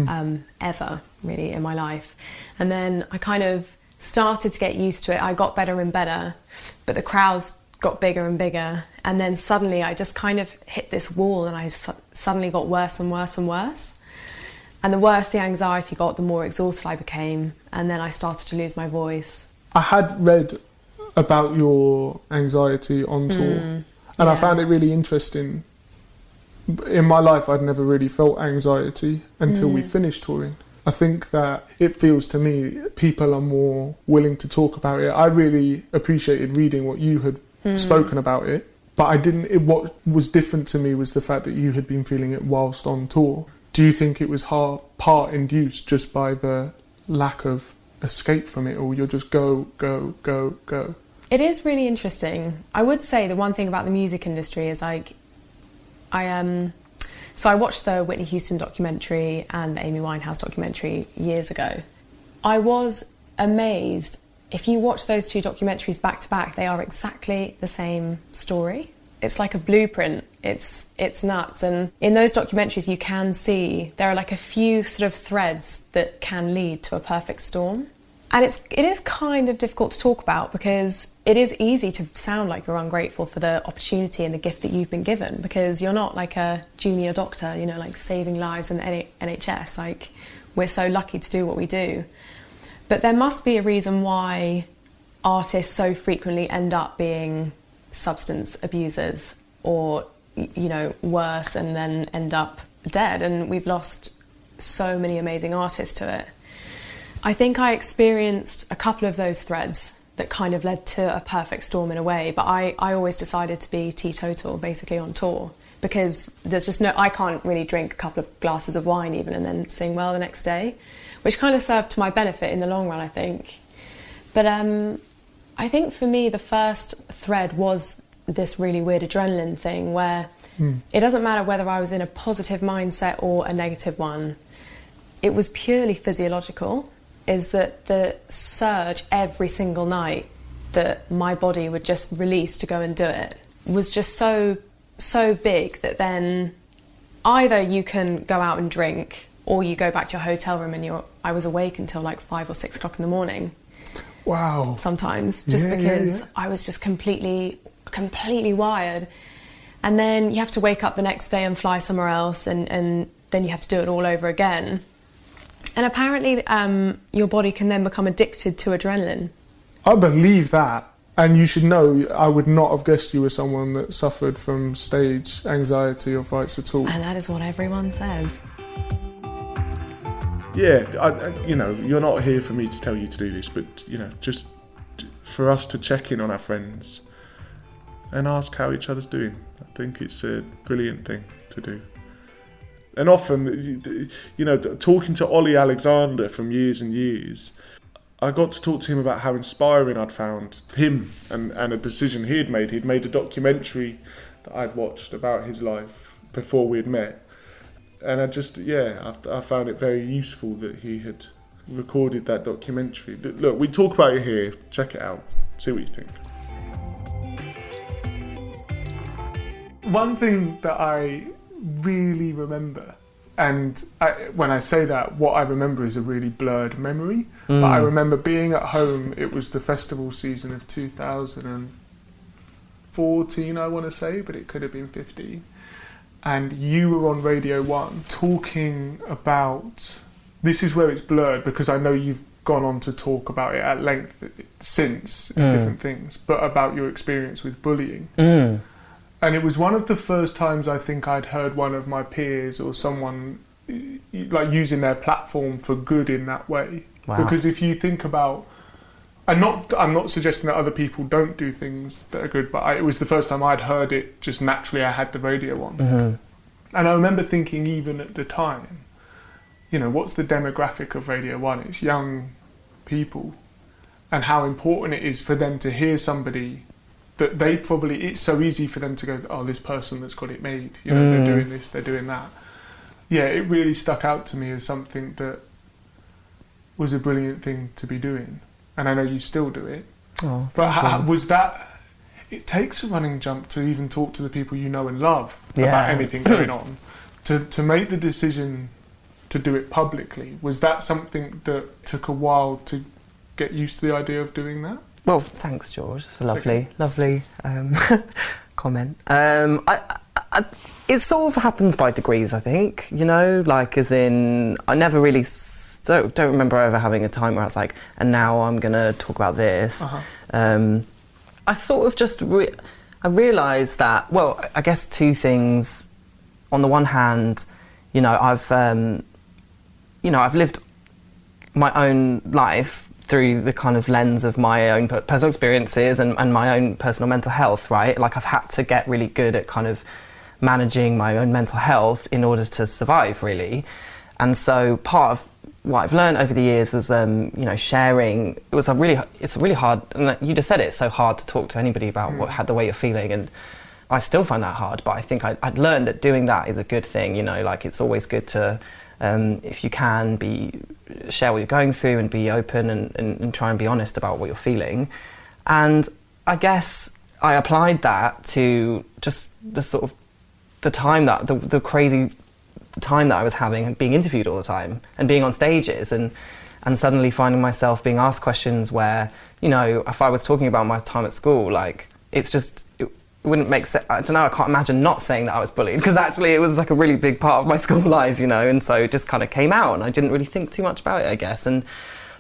um, ever really in my life. And then I kind of started to get used to it. I got better and better, but the crowds got bigger and bigger. And then suddenly I just kind of hit this wall and I su- suddenly got worse and worse and worse. And the worse the anxiety got, the more exhausted I became. And then I started to lose my voice. I had read about your anxiety on tour, hmm. and I found it really interesting. In my life, I'd never really felt anxiety until we hmm. finished touring. I think that it feels to me people are more willing to talk about it. I really appreciated reading what you had hmm. spoken about it, but I didn't. It, what was different to me was the fact that you had been feeling it whilst on tour. Do you think it was hard, part induced just by the lack of escape from it, or you're just go, go, go, go? It is really interesting. I would say the one thing about the music industry is like, I um, so I watched the Whitney Houston documentary and the Amy Winehouse documentary years ago. I was amazed. If you watch those two documentaries back to back, they are exactly the same story. It's like a blueprint. It's it's nuts. And in those documentaries, you can see there are like a few sort of threads that can lead to a perfect storm. And it's it is kind of difficult to talk about because it is easy to sound like you're ungrateful for the opportunity and the gift that you've been given because you're not like a junior doctor, you know, like saving lives in the NHS. Like we're so lucky to do what we do. But there must be a reason why artists so frequently end up being substance abusers or you know worse and then end up dead and we've lost so many amazing artists to it. I think I experienced a couple of those threads that kind of led to a perfect storm in a way, but I, I always decided to be teetotal basically on tour because there's just no, I can't really drink a couple of glasses of wine even and then sing well the next day, which kind of served to my benefit in the long run, I think. But um, I think for me, the first thread was this really weird adrenaline thing where it doesn't matter whether I was in a positive mindset or a negative one, it was purely physiological. Is that the surge every single night that my body would just release to go and do it was just so, so big that then either you can go out and drink or you go back to your hotel room and you're, I was awake until like five or six o'clock in the morning Wow. sometimes just Yeah, yeah, because yeah. I was just completely, completely wired. And then you have to wake up the next day and fly somewhere else, and, and then you have to do it all over again. And apparently, um, your body can then become addicted to adrenaline. I believe that. And you should know, I would not have guessed you were someone that suffered from stage anxiety or fights at all. And that is what everyone says. yeah, I, I, you know, you're not here for me to tell you to do this, but you know, just for us to check in on our friends and ask how each other's doing. I think it's a brilliant thing to do. And often, you know, talking to Ollie Alexander from years and years, I got to talk to him about how inspiring I'd found him and, and a decision he had made. He'd made a documentary that I'd watched about his life before we had met. And I just, yeah, I, I found it very useful that he had recorded that documentary. Look, we talk about it here. Check it out. See what you think. One thing that I really remember, and I, when I say that, what I remember is a really blurred memory. But I Mm. remember being at home. It was the festival season of 2014, I want to say, but it could have been 15. And you were on Radio One talking about. This is where it's blurred because I know you've gone on to talk about it at length since in Mm. different things, but about your experience with bullying. Mm. And it was one of the first times I think I'd heard one of my peers or someone like using their platform for good in that way. Wow. Because if you think about, I'm not, I'm not suggesting that other people don't do things that are good, but I, it was the first time I'd heard it just naturally. I had the radio on. Mhm. And I remember thinking, even at the time, you know, what's the demographic of Radio 1? It's young people. And how important it is for them to hear somebody that they probably, it's so easy for them to go, oh, this person that's got it made, you know, Mm. they're doing this, they're doing that. Yeah, it really stuck out to me as something that was a brilliant thing to be doing. And I know you still do it. Oh, But ha- was that? It takes a running jump to even talk to the people you know and love Yeah. about anything going on. To to make the decision to do it publicly was that something that took a while to get used to the idea of doing that? Well, thanks, George, for lovely, lovely um, comment. Um, I, I, it sort of happens by degrees, I think. You know, like as in, I never really don't, don't remember ever having a time where I was like, and now I'm gonna talk about this. Uh-huh. Um, I sort of just re- I realised that. Well, I guess two things. On the one hand, you know, I've um, you know, I've lived my own life through the kind of lens of my own personal experiences and, and my own personal mental health, right? Like I've had to get really good at kind of managing my own mental health in order to survive, really. And so part of what I've learned over the years was, um, you know, sharing. It was a really, it's a really hard. And you just said it, it's so hard to talk to anybody about what, how the way you're feeling, and I still find that hard. But I think I, I'd learned that doing that is a good thing. You know, like it's always good to, um, if you can, be share what you're going through and be open and, and, and try and be honest about what you're feeling. And I guess I applied that to just the sort of the time that the, the crazy time that I was having and being interviewed all the time and being on stages and and suddenly finding myself being asked questions where you know if I was talking about my time at school like it's just wouldn't make sense I don't know I can't imagine not saying that I was bullied because actually it was like a really big part of my school life you know and so it just kind of came out and I didn't really think too much about it I guess and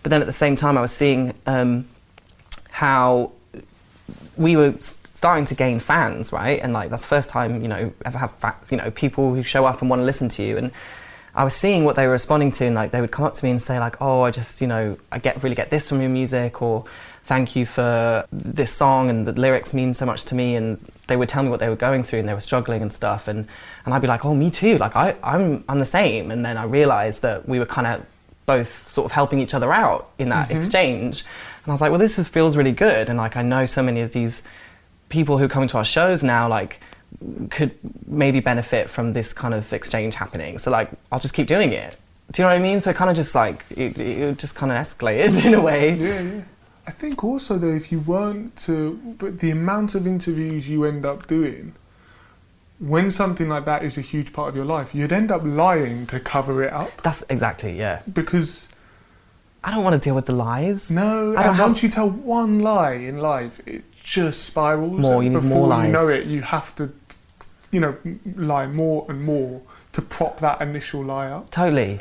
but then at the same time I was seeing um, how we were starting to gain fans, right? And like that's the first time you know ever have fa- you know people who show up and want to listen to you. And I was seeing what they were responding to, and like they would come up to me and say like, "Oh, I just you know I get really get this from your music," or "Thank you for this song," and the lyrics mean so much to me. And they would tell me what they were going through and they were struggling and stuff. And and I'd be like, "Oh, me too. Like I I'm I'm the same." And then I realized that we were kind of both sort of helping each other out in that Mhm. exchange. And I was like, well, this is, feels really good. And like, I know so many of these people who come to our shows now, like, could maybe benefit from this kind of exchange happening. So like, I'll just keep doing it. Do you know what I mean? So it kind of just like, it, it just kind of escalated in a way. Yeah, yeah. I think also though, if you weren't to, but the amount of interviews you end up doing, when something like that is a huge part of your life, you'd end up lying to cover it up. That's exactly, yeah. Because I don't want to deal with the lies. no, I don't and have- once you tell one lie in life, it just spirals. More, and you need before more you know it, you have to, you know, lie more and more to prop that initial lie up. Totally.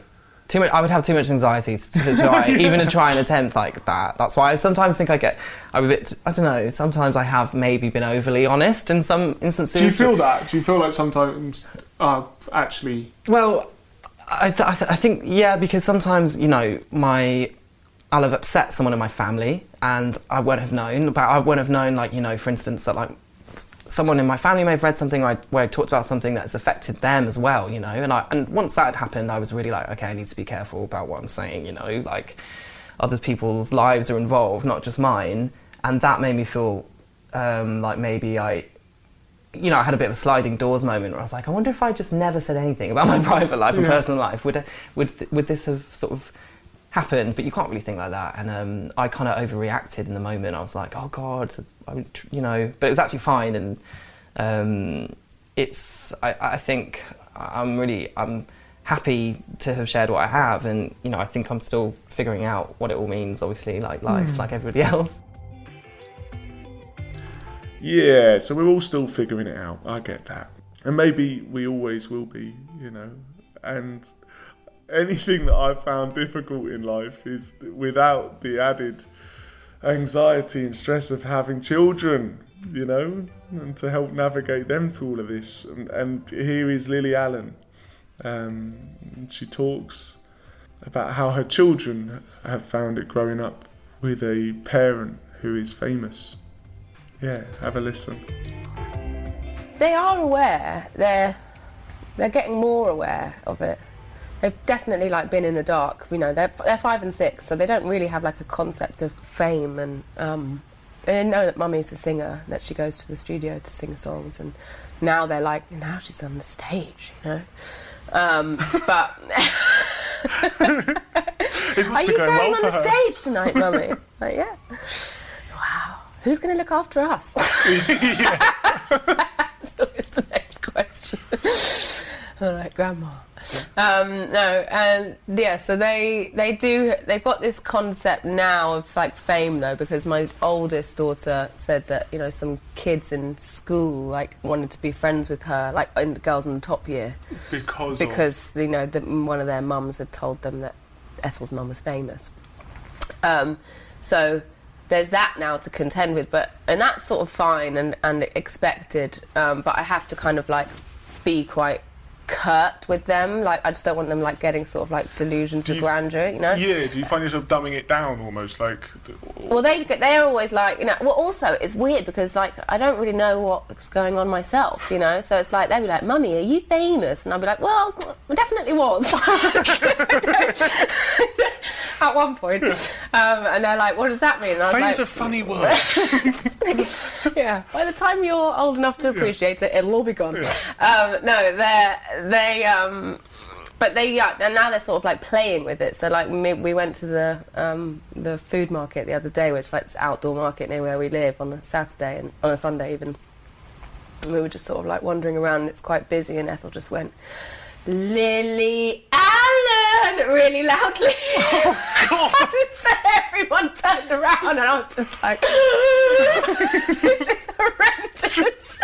Too much. I would have too much anxiety to, to try, Yeah. even to try and attempt like that. That's why I sometimes think I get. I'm a bit. I don't know. Sometimes I have maybe been overly honest in some instances. Do you feel that? Do you feel like sometimes, uh, actually, Well, I, th- I, th- I think yeah, because sometimes you know my I'll have upset someone in my family, and I won't have known. But I won't have known, like you know, for instance, that like someone in my family may have read something where I, where I talked about something that's affected them as well, you know. And I and once that had happened, I was really like, okay, I need to be careful about what I'm saying, you know, like other people's lives are involved, not just mine. And that made me feel um, like maybe I, you know, I had a bit of a sliding doors moment where I was like, I wonder if I just never said anything about my private life and Yeah. personal life, would would would this have sort of happened? But you can't really think like that. And um, I kind of overreacted in the moment. I was like, oh god, I would, you know, but it was actually fine. And um, it's, I, I think I'm really, I'm happy to have shared what I have, and you know, I think I'm still figuring out what it all means. Obviously, like life, Mm. like everybody else. Yeah, so we're all still figuring it out. I get that. And maybe we always will be, you know. And anything that I've found difficult in life is without the added anxiety and stress of having children, you know, and to help navigate them through all of this. And, and here is Lily Allen. Um, she talks about how her children have found it growing up with a parent who is famous. Yeah, have a listen. They are aware. They're they're getting more aware of it. They've definitely like been in the dark. You know, they're they're five and six, so they don't really have like a concept of fame and um. They know that mummy's a singer, that she goes to the studio to sing songs, and now they're like, now she's on the stage, you know. Um, but are you going going well on the her. stage tonight, mummy? like, yeah. Wow. Who's going to look after us? That's always the next question. I'm like, Grandma. Um, no, and yeah, so they they do they've got this concept now of like fame though because my oldest daughter said that you know some kids in school like wanted to be friends with her like in the girls in the top year Because, because you know the, one of their mums had told them that Ethel's mum was famous. Um, so there's that now to contend with, but and that's sort of fine and and expected. Um, but I have to kind of like be quite curt with them. Like I just don't want them like getting sort of like delusions Do of you- grandeur, you know. Yeah, do you find yourself dumbing it down almost like? Well, they they're always like you know. Well, also it's weird because like I don't really know what's going on myself, you know. So it's like they'd be like, "Mummy, are you famous?" And I'd be like, "Well, I definitely was." At one point, um, and they're like, "What does that mean?" And I was Fame's like, a funny word. yeah. By the time you're old enough to appreciate it, it'll all be gone. Um, no, they they um, but they yeah, and now they're sort of like playing with it. So like we went to the um, the food market the other day, which is like this outdoor market near where we live on a Saturday and on a Sunday even. And we were just sort of like wandering around. And it's quite busy, and Ethel just went. Lily Allen really loudly. Oh, so everyone turned around and I was just like, this is horrendous.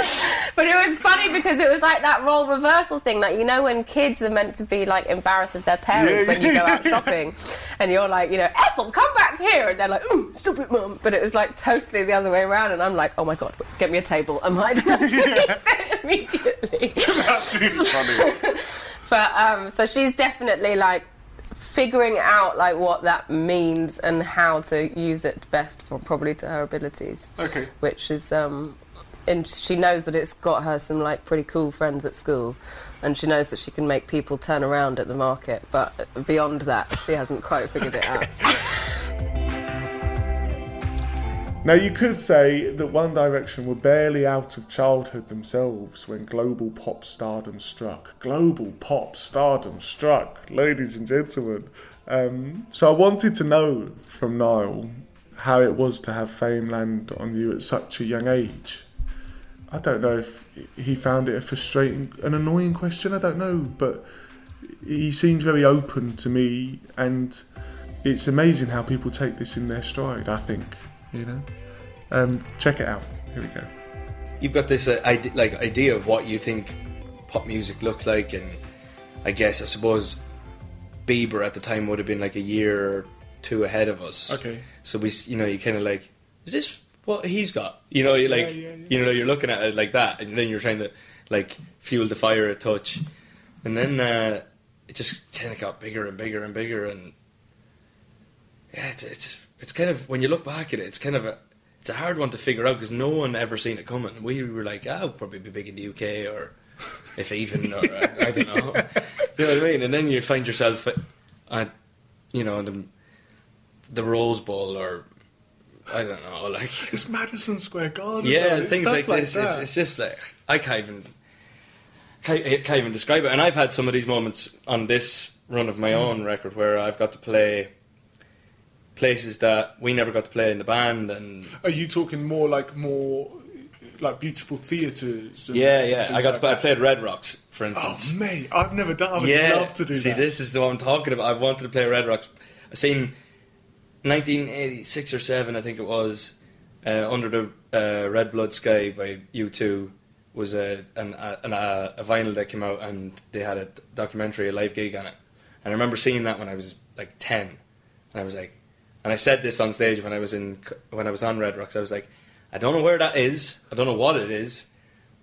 but it was funny because it was like that role reversal thing. Like, you know, when kids are meant to be like embarrassed of their parents Yeah, when you go out yeah. shopping and you're like, you know, Ethel, come back here. And they're like, ooh, stop it, mum. But it was like totally the other way around. And I'm like, oh my God, get me a table. I'm hiding immediately. That's really funny. But um, so she's definitely like figuring out like what that means and how to use it best for probably to her abilities. Okay. Which is um, and she knows that it's got her some like pretty cool friends at school, and she knows that she can make people turn around at the market. But beyond that, she hasn't quite figured it out. Now, you could say that One Direction were barely out of childhood themselves when global pop stardom struck. Global pop stardom struck, ladies and gentlemen. Um, so I wanted to know from Niall how it was to have fame land on you at such a young age. I don't know if he found it a frustrating, an annoying question. I don't know, but he seemed very open to me, and it's amazing how people take this in their stride. I think, you know. Um, check it out. Here we go. you've got this uh, ide- like idea of what you think pop music looks like, and I guess I suppose Bieber at the time would have been like a year or two ahead of us. Okay. So we, you know, you kind of like, is this what he's got? You know, you like, Yeah, yeah, you know, you're looking at it like that, and then you're trying to like fuel the fire a touch, and then uh, it just kind of got bigger and bigger and bigger, and yeah, it's it's it's kind of when you look back at it, it's kind of a it's a hard one to figure out because no one ever seen it coming. We were like, I'll probably be big in the UK or if even, or I, I don't know. You know what I mean? And then you find yourself at, you know, the the Rose Bowl or I don't know, like It's Madison Square Garden. yeah, things stuff like, this. It's, it's just like I can't even can't, can't even describe it. And I've had some of these moments on this run of my Mm. own record where I've got to play places that we never got to play in the band, and Are you talking more like more like beautiful theatres? yeah, yeah. I got like to, I played Red Rocks, for instance. Oh instance. mate, I've never done. I would yeah, love to do that. see, that. this is the one I'm talking about. I wanted to play Red Rocks. I seen 1986 or seven, I think it was, uh, under the uh, Red Blood Sky by U2 was a an, a, an, a, a vinyl that came out, and they had a documentary, a live gig on it. And I remember seeing that when I was like 10, and I was like, and I said this on stage when I was in when I was on Red Rocks. I was like, I don't know where that is. I don't know what it is.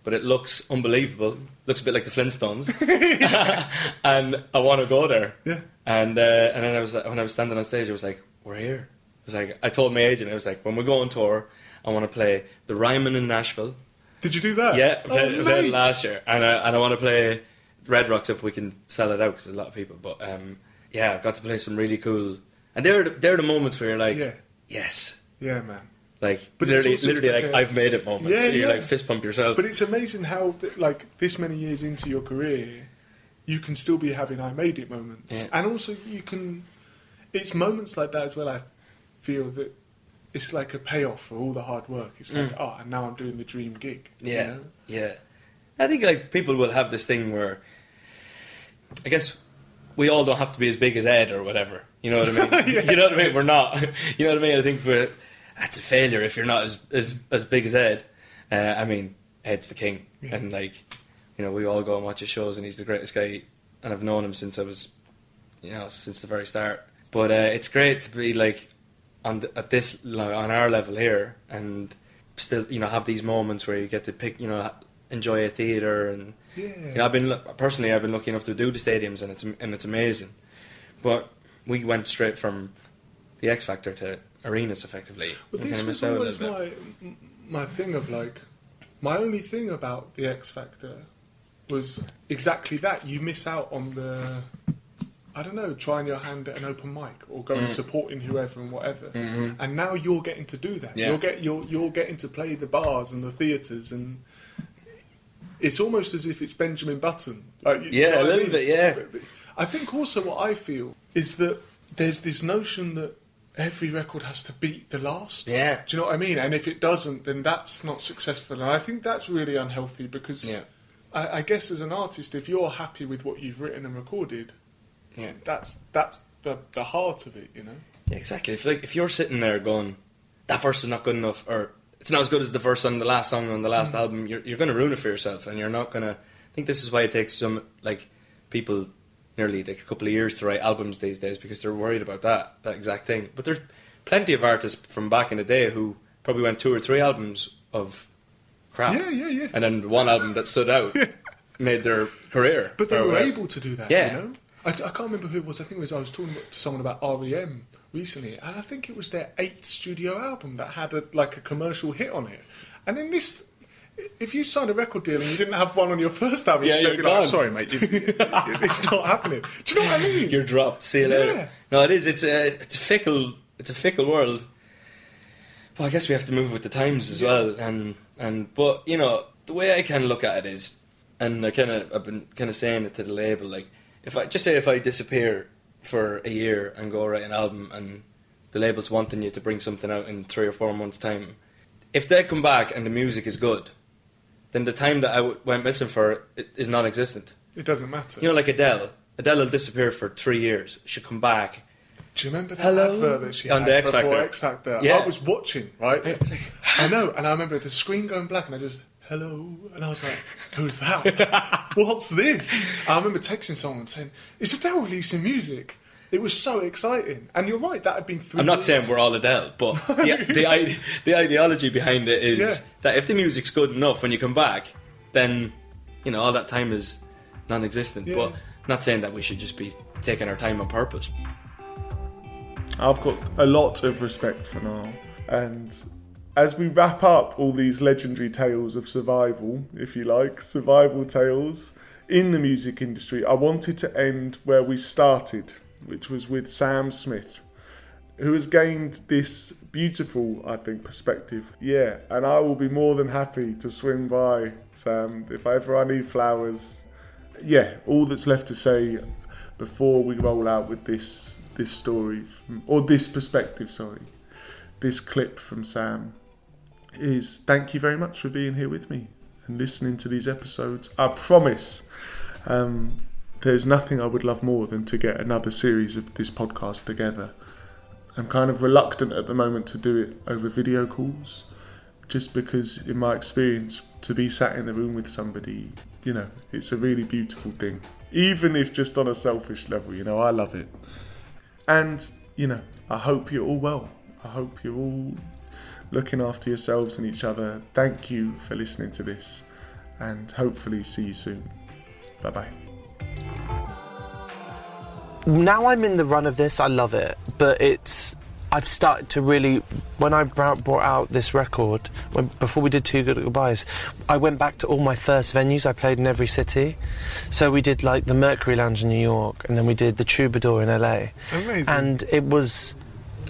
But it looks unbelievable. Looks a bit like the Flintstones, and I want to go there. Yeah. And uh, and then I was when I was standing on stage, I was like, "We're here." I was like, I told my agent, I was like, "When we go on tour, I want to play the Ryman in Nashville." Did you do that? Yeah, I Oh, played, I played last year, and I, and I want to play Red Rocks if we can sell it out because a lot of people. But um, yeah, I've got to play some really cool, and they're the, they're the moments where you're like, Yeah. yes, Yeah, man. like But literally, literally like like a- I've made it moments. Yeah, so you're yeah. like fist pump yourself. But it's amazing how, th- like, this many years into your career, you can still be having I made it moments. Yeah. And also, you can. It's moments like that as well, I feel that it's like a payoff for all the hard work. It's like, Mm. oh, and now I'm doing the dream gig. you Yeah, know? yeah. I think like people will have this thing where, I guess, we all don't have to be as big as Ed or whatever. You know what I mean? You know what I mean? We're not. You know what I mean? I think we're, that's a failure if you're not as as, as big as Ed. Uh, I mean, Ed's the king, Yeah. and like, you know, we all go and watch his shows, and he's the greatest guy, and I've known him since I was, you know, since the very start. But uh, it's great to be like on the, at this like, on our level here, and still, you know, have these moments where you get to pick, you know, enjoy a theater and Yeah. you know, I've been personally I've been lucky enough to do the stadiums and it's and it's amazing. But we went straight from the X Factor to arenas effectively. But We this was missed out a always my my thing of like my only thing about the X Factor was exactly that. You miss out on the I don't know, trying your hand at an open mic or going Mm. supporting whoever and whatever. Mhm. And now you're getting to do that. Yeah. You're get you're you're getting to play the bars and the theatres and it's almost as if it's Benjamin Button. Like do you Yeah, know a what I little mean? bit, yeah. I think also what I feel is that there's this notion that every record has to beat the last. Yeah. Do you know what I mean? And if it doesn't, then that's not successful. And I think that's really unhealthy because Yeah. I, I guess as an artist, if you're happy with what you've written and recorded, Yeah. that's that's the the heart of it, you know. Yeah, exactly. If like if you're sitting there going, that verse is not good enough, or it's not as good as the verse on the last song on the last Mm. album, you're you're going to ruin it for yourself, and you're not going to. I think this is why it takes some like people nearly like a couple of years to write albums these days because they're worried about that that exact thing. But there's plenty of artists from back in the day who probably went two or three albums of crap, Yeah, yeah, yeah. and then one album that stood out made their career. But they were whatever. able to do that, Yeah. you know? I, I can't remember who it was. I think it was I was talking to someone about REM recently, and I think it was their eighth studio album that had a, like a commercial hit on it. And in this, if you signed a record deal and you didn't have one on your first album, Yeah, you'd be like, gone. sorry, mate, you, it's not happening. Do you know what I mean? You're dropped. See you later. Yeah. No, it is. It's a it's a fickle it's a fickle world. Well, I guess we have to move with the times as well, and and but you know the way I kind of look at it is, and I kind of I've been kind of saying it to the label like if I just say if I disappear for a year and go write an album and the label's wanting you to bring something out in three or four months time, if they come back and the music is good, then the time that I w- went missing for it is non-existent. It doesn't matter. You know, like Adele. Adele will disappear for three years. She'll come back. Do you remember that Hello? advert that she On had the X before Factor. X Factor? Yeah. I was watching, right? I know, and I remember the screen going black, and I just hello, and I was like, "Who's that? What's this?" I remember texting someone saying, "Is Adele releasing music?" It was so exciting, and you're right. That had been three. I'm not years. saying we're all Adele, but the, the, the ideology behind it is Yeah. that if the music's good enough when you come back, then, you know, all that time is non existent. Yeah. But Not saying that we should just be taking our time on purpose. I've got a lot of respect for Niall. And as we wrap up all these legendary tales of survival, if you like, survival tales in the music industry, I wanted to end where we started, which was with Sam Smith, who has gained this beautiful, I think, perspective. Yeah, and I will be more than happy to swing by, Sam, if ever I need flowers. Yeah, all that's left to say before we roll out with this this story or this perspective, sorry, this clip from Sam is thank you very much for being here with me and listening to these episodes. I promise um, there's nothing I would love more than to get another series of this podcast together. I'm kind of reluctant at the moment to do it over video calls, just because, in my experience, to be sat in the room with somebody, you know, it's a really beautiful thing. Even if just on a selfish level, you know, I love it. And, you know, I hope you're all well. I hope you're all looking after yourselves and each other. Thank you for listening to this, and hopefully, see you soon. Bye bye. Now I'm in the run of this, I love it, but it's I've started to really when I brought out this record when before we did Two Good Goodbyes, I went back to all my first venues. I played in every city, so we did like the Mercury Lounge in New York, and then we did the Troubadour in LA, Amazing. and it was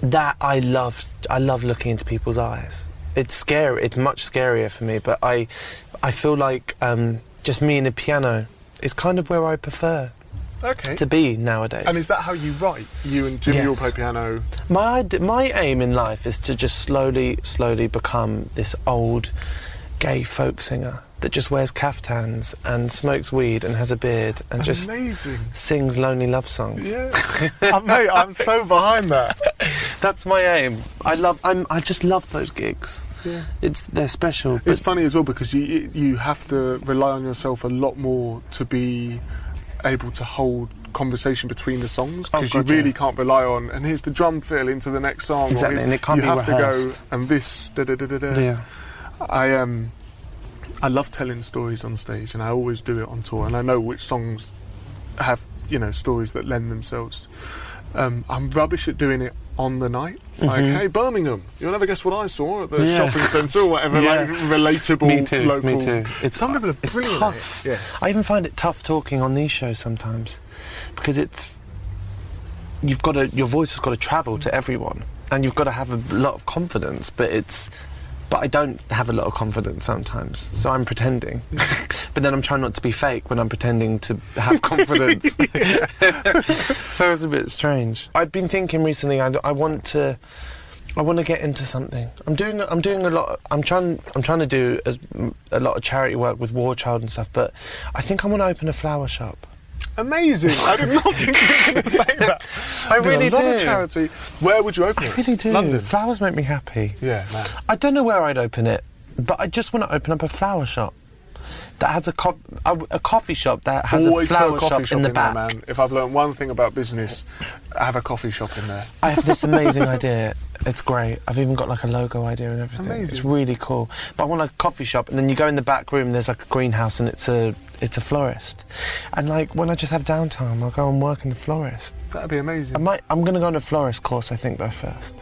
that I loved. I love looking into people's eyes. It's scary. It's much scarier for me, but I I feel like um, just me and a piano is kind of where I prefer Okay. to be nowadays. And is that how you write? You and Jimmy all Yes. play piano. My my aim in life is to just slowly, slowly become this old gay folk singer that just wears caftans and smokes weed and has a beard and just Amazing. sings lonely love songs. Yeah. Uh, mate, I'm so behind that. That's my aim. I love. I'm. I just love those gigs. Yeah. It's they're special. It's funny as well because you you have to rely on yourself a lot more to be able to hold conversation between the songs Oh, because you God, yeah. really can't rely on and here's the drum fill into the next song. Exactly, and it can't you be have to go and this da da da da da. Yeah. I um I love telling stories on stage and I always do it on tour and I know which songs have you know stories that lend themselves. Um, I'm rubbish at doing it on the night. Like, Mhm. hey, Birmingham, you'll never guess what I saw at the Yeah. shopping centre or whatever. Like relatable, Me too. local. Me too. It's Some people are it's brilliant. tough. Yeah. I even find it tough talking on these shows sometimes because it's you've got to your voice has got to travel to everyone and you've got to have a lot of confidence but it's but I don't have a lot of confidence sometimes so I'm pretending but then I'm trying not to be fake when I'm pretending to have confidence so it's a bit strange I've been thinking recently I, I want to I want to get into something. I'm doing. I'm doing a lot. I'm trying. I'm trying to do a, a lot of charity work with War Child and stuff. But I think I want to open a flower shop. Amazing. I did not think you were going to say that. I do really a do. Of charity. Where would you open I it? really do. London. Flowers make me happy. Yeah, man. I don't know where I'd open it, but I just want to open up a flower shop that has a, co- a, a coffee shop that has Always a flower a coffee shop, in the back. there, man. If I've learned one thing about business, I have a coffee shop in there. I have this amazing idea. It's great. I've even got like a logo idea and everything. It's really cool. But I want a coffee shop, and then you go in the back room. There's like a greenhouse, and it's a it's a florist. And like when I just have downtime, I'll go and work in the florist. That'd be amazing. I might. I'm going to go on a florist course. I think though first.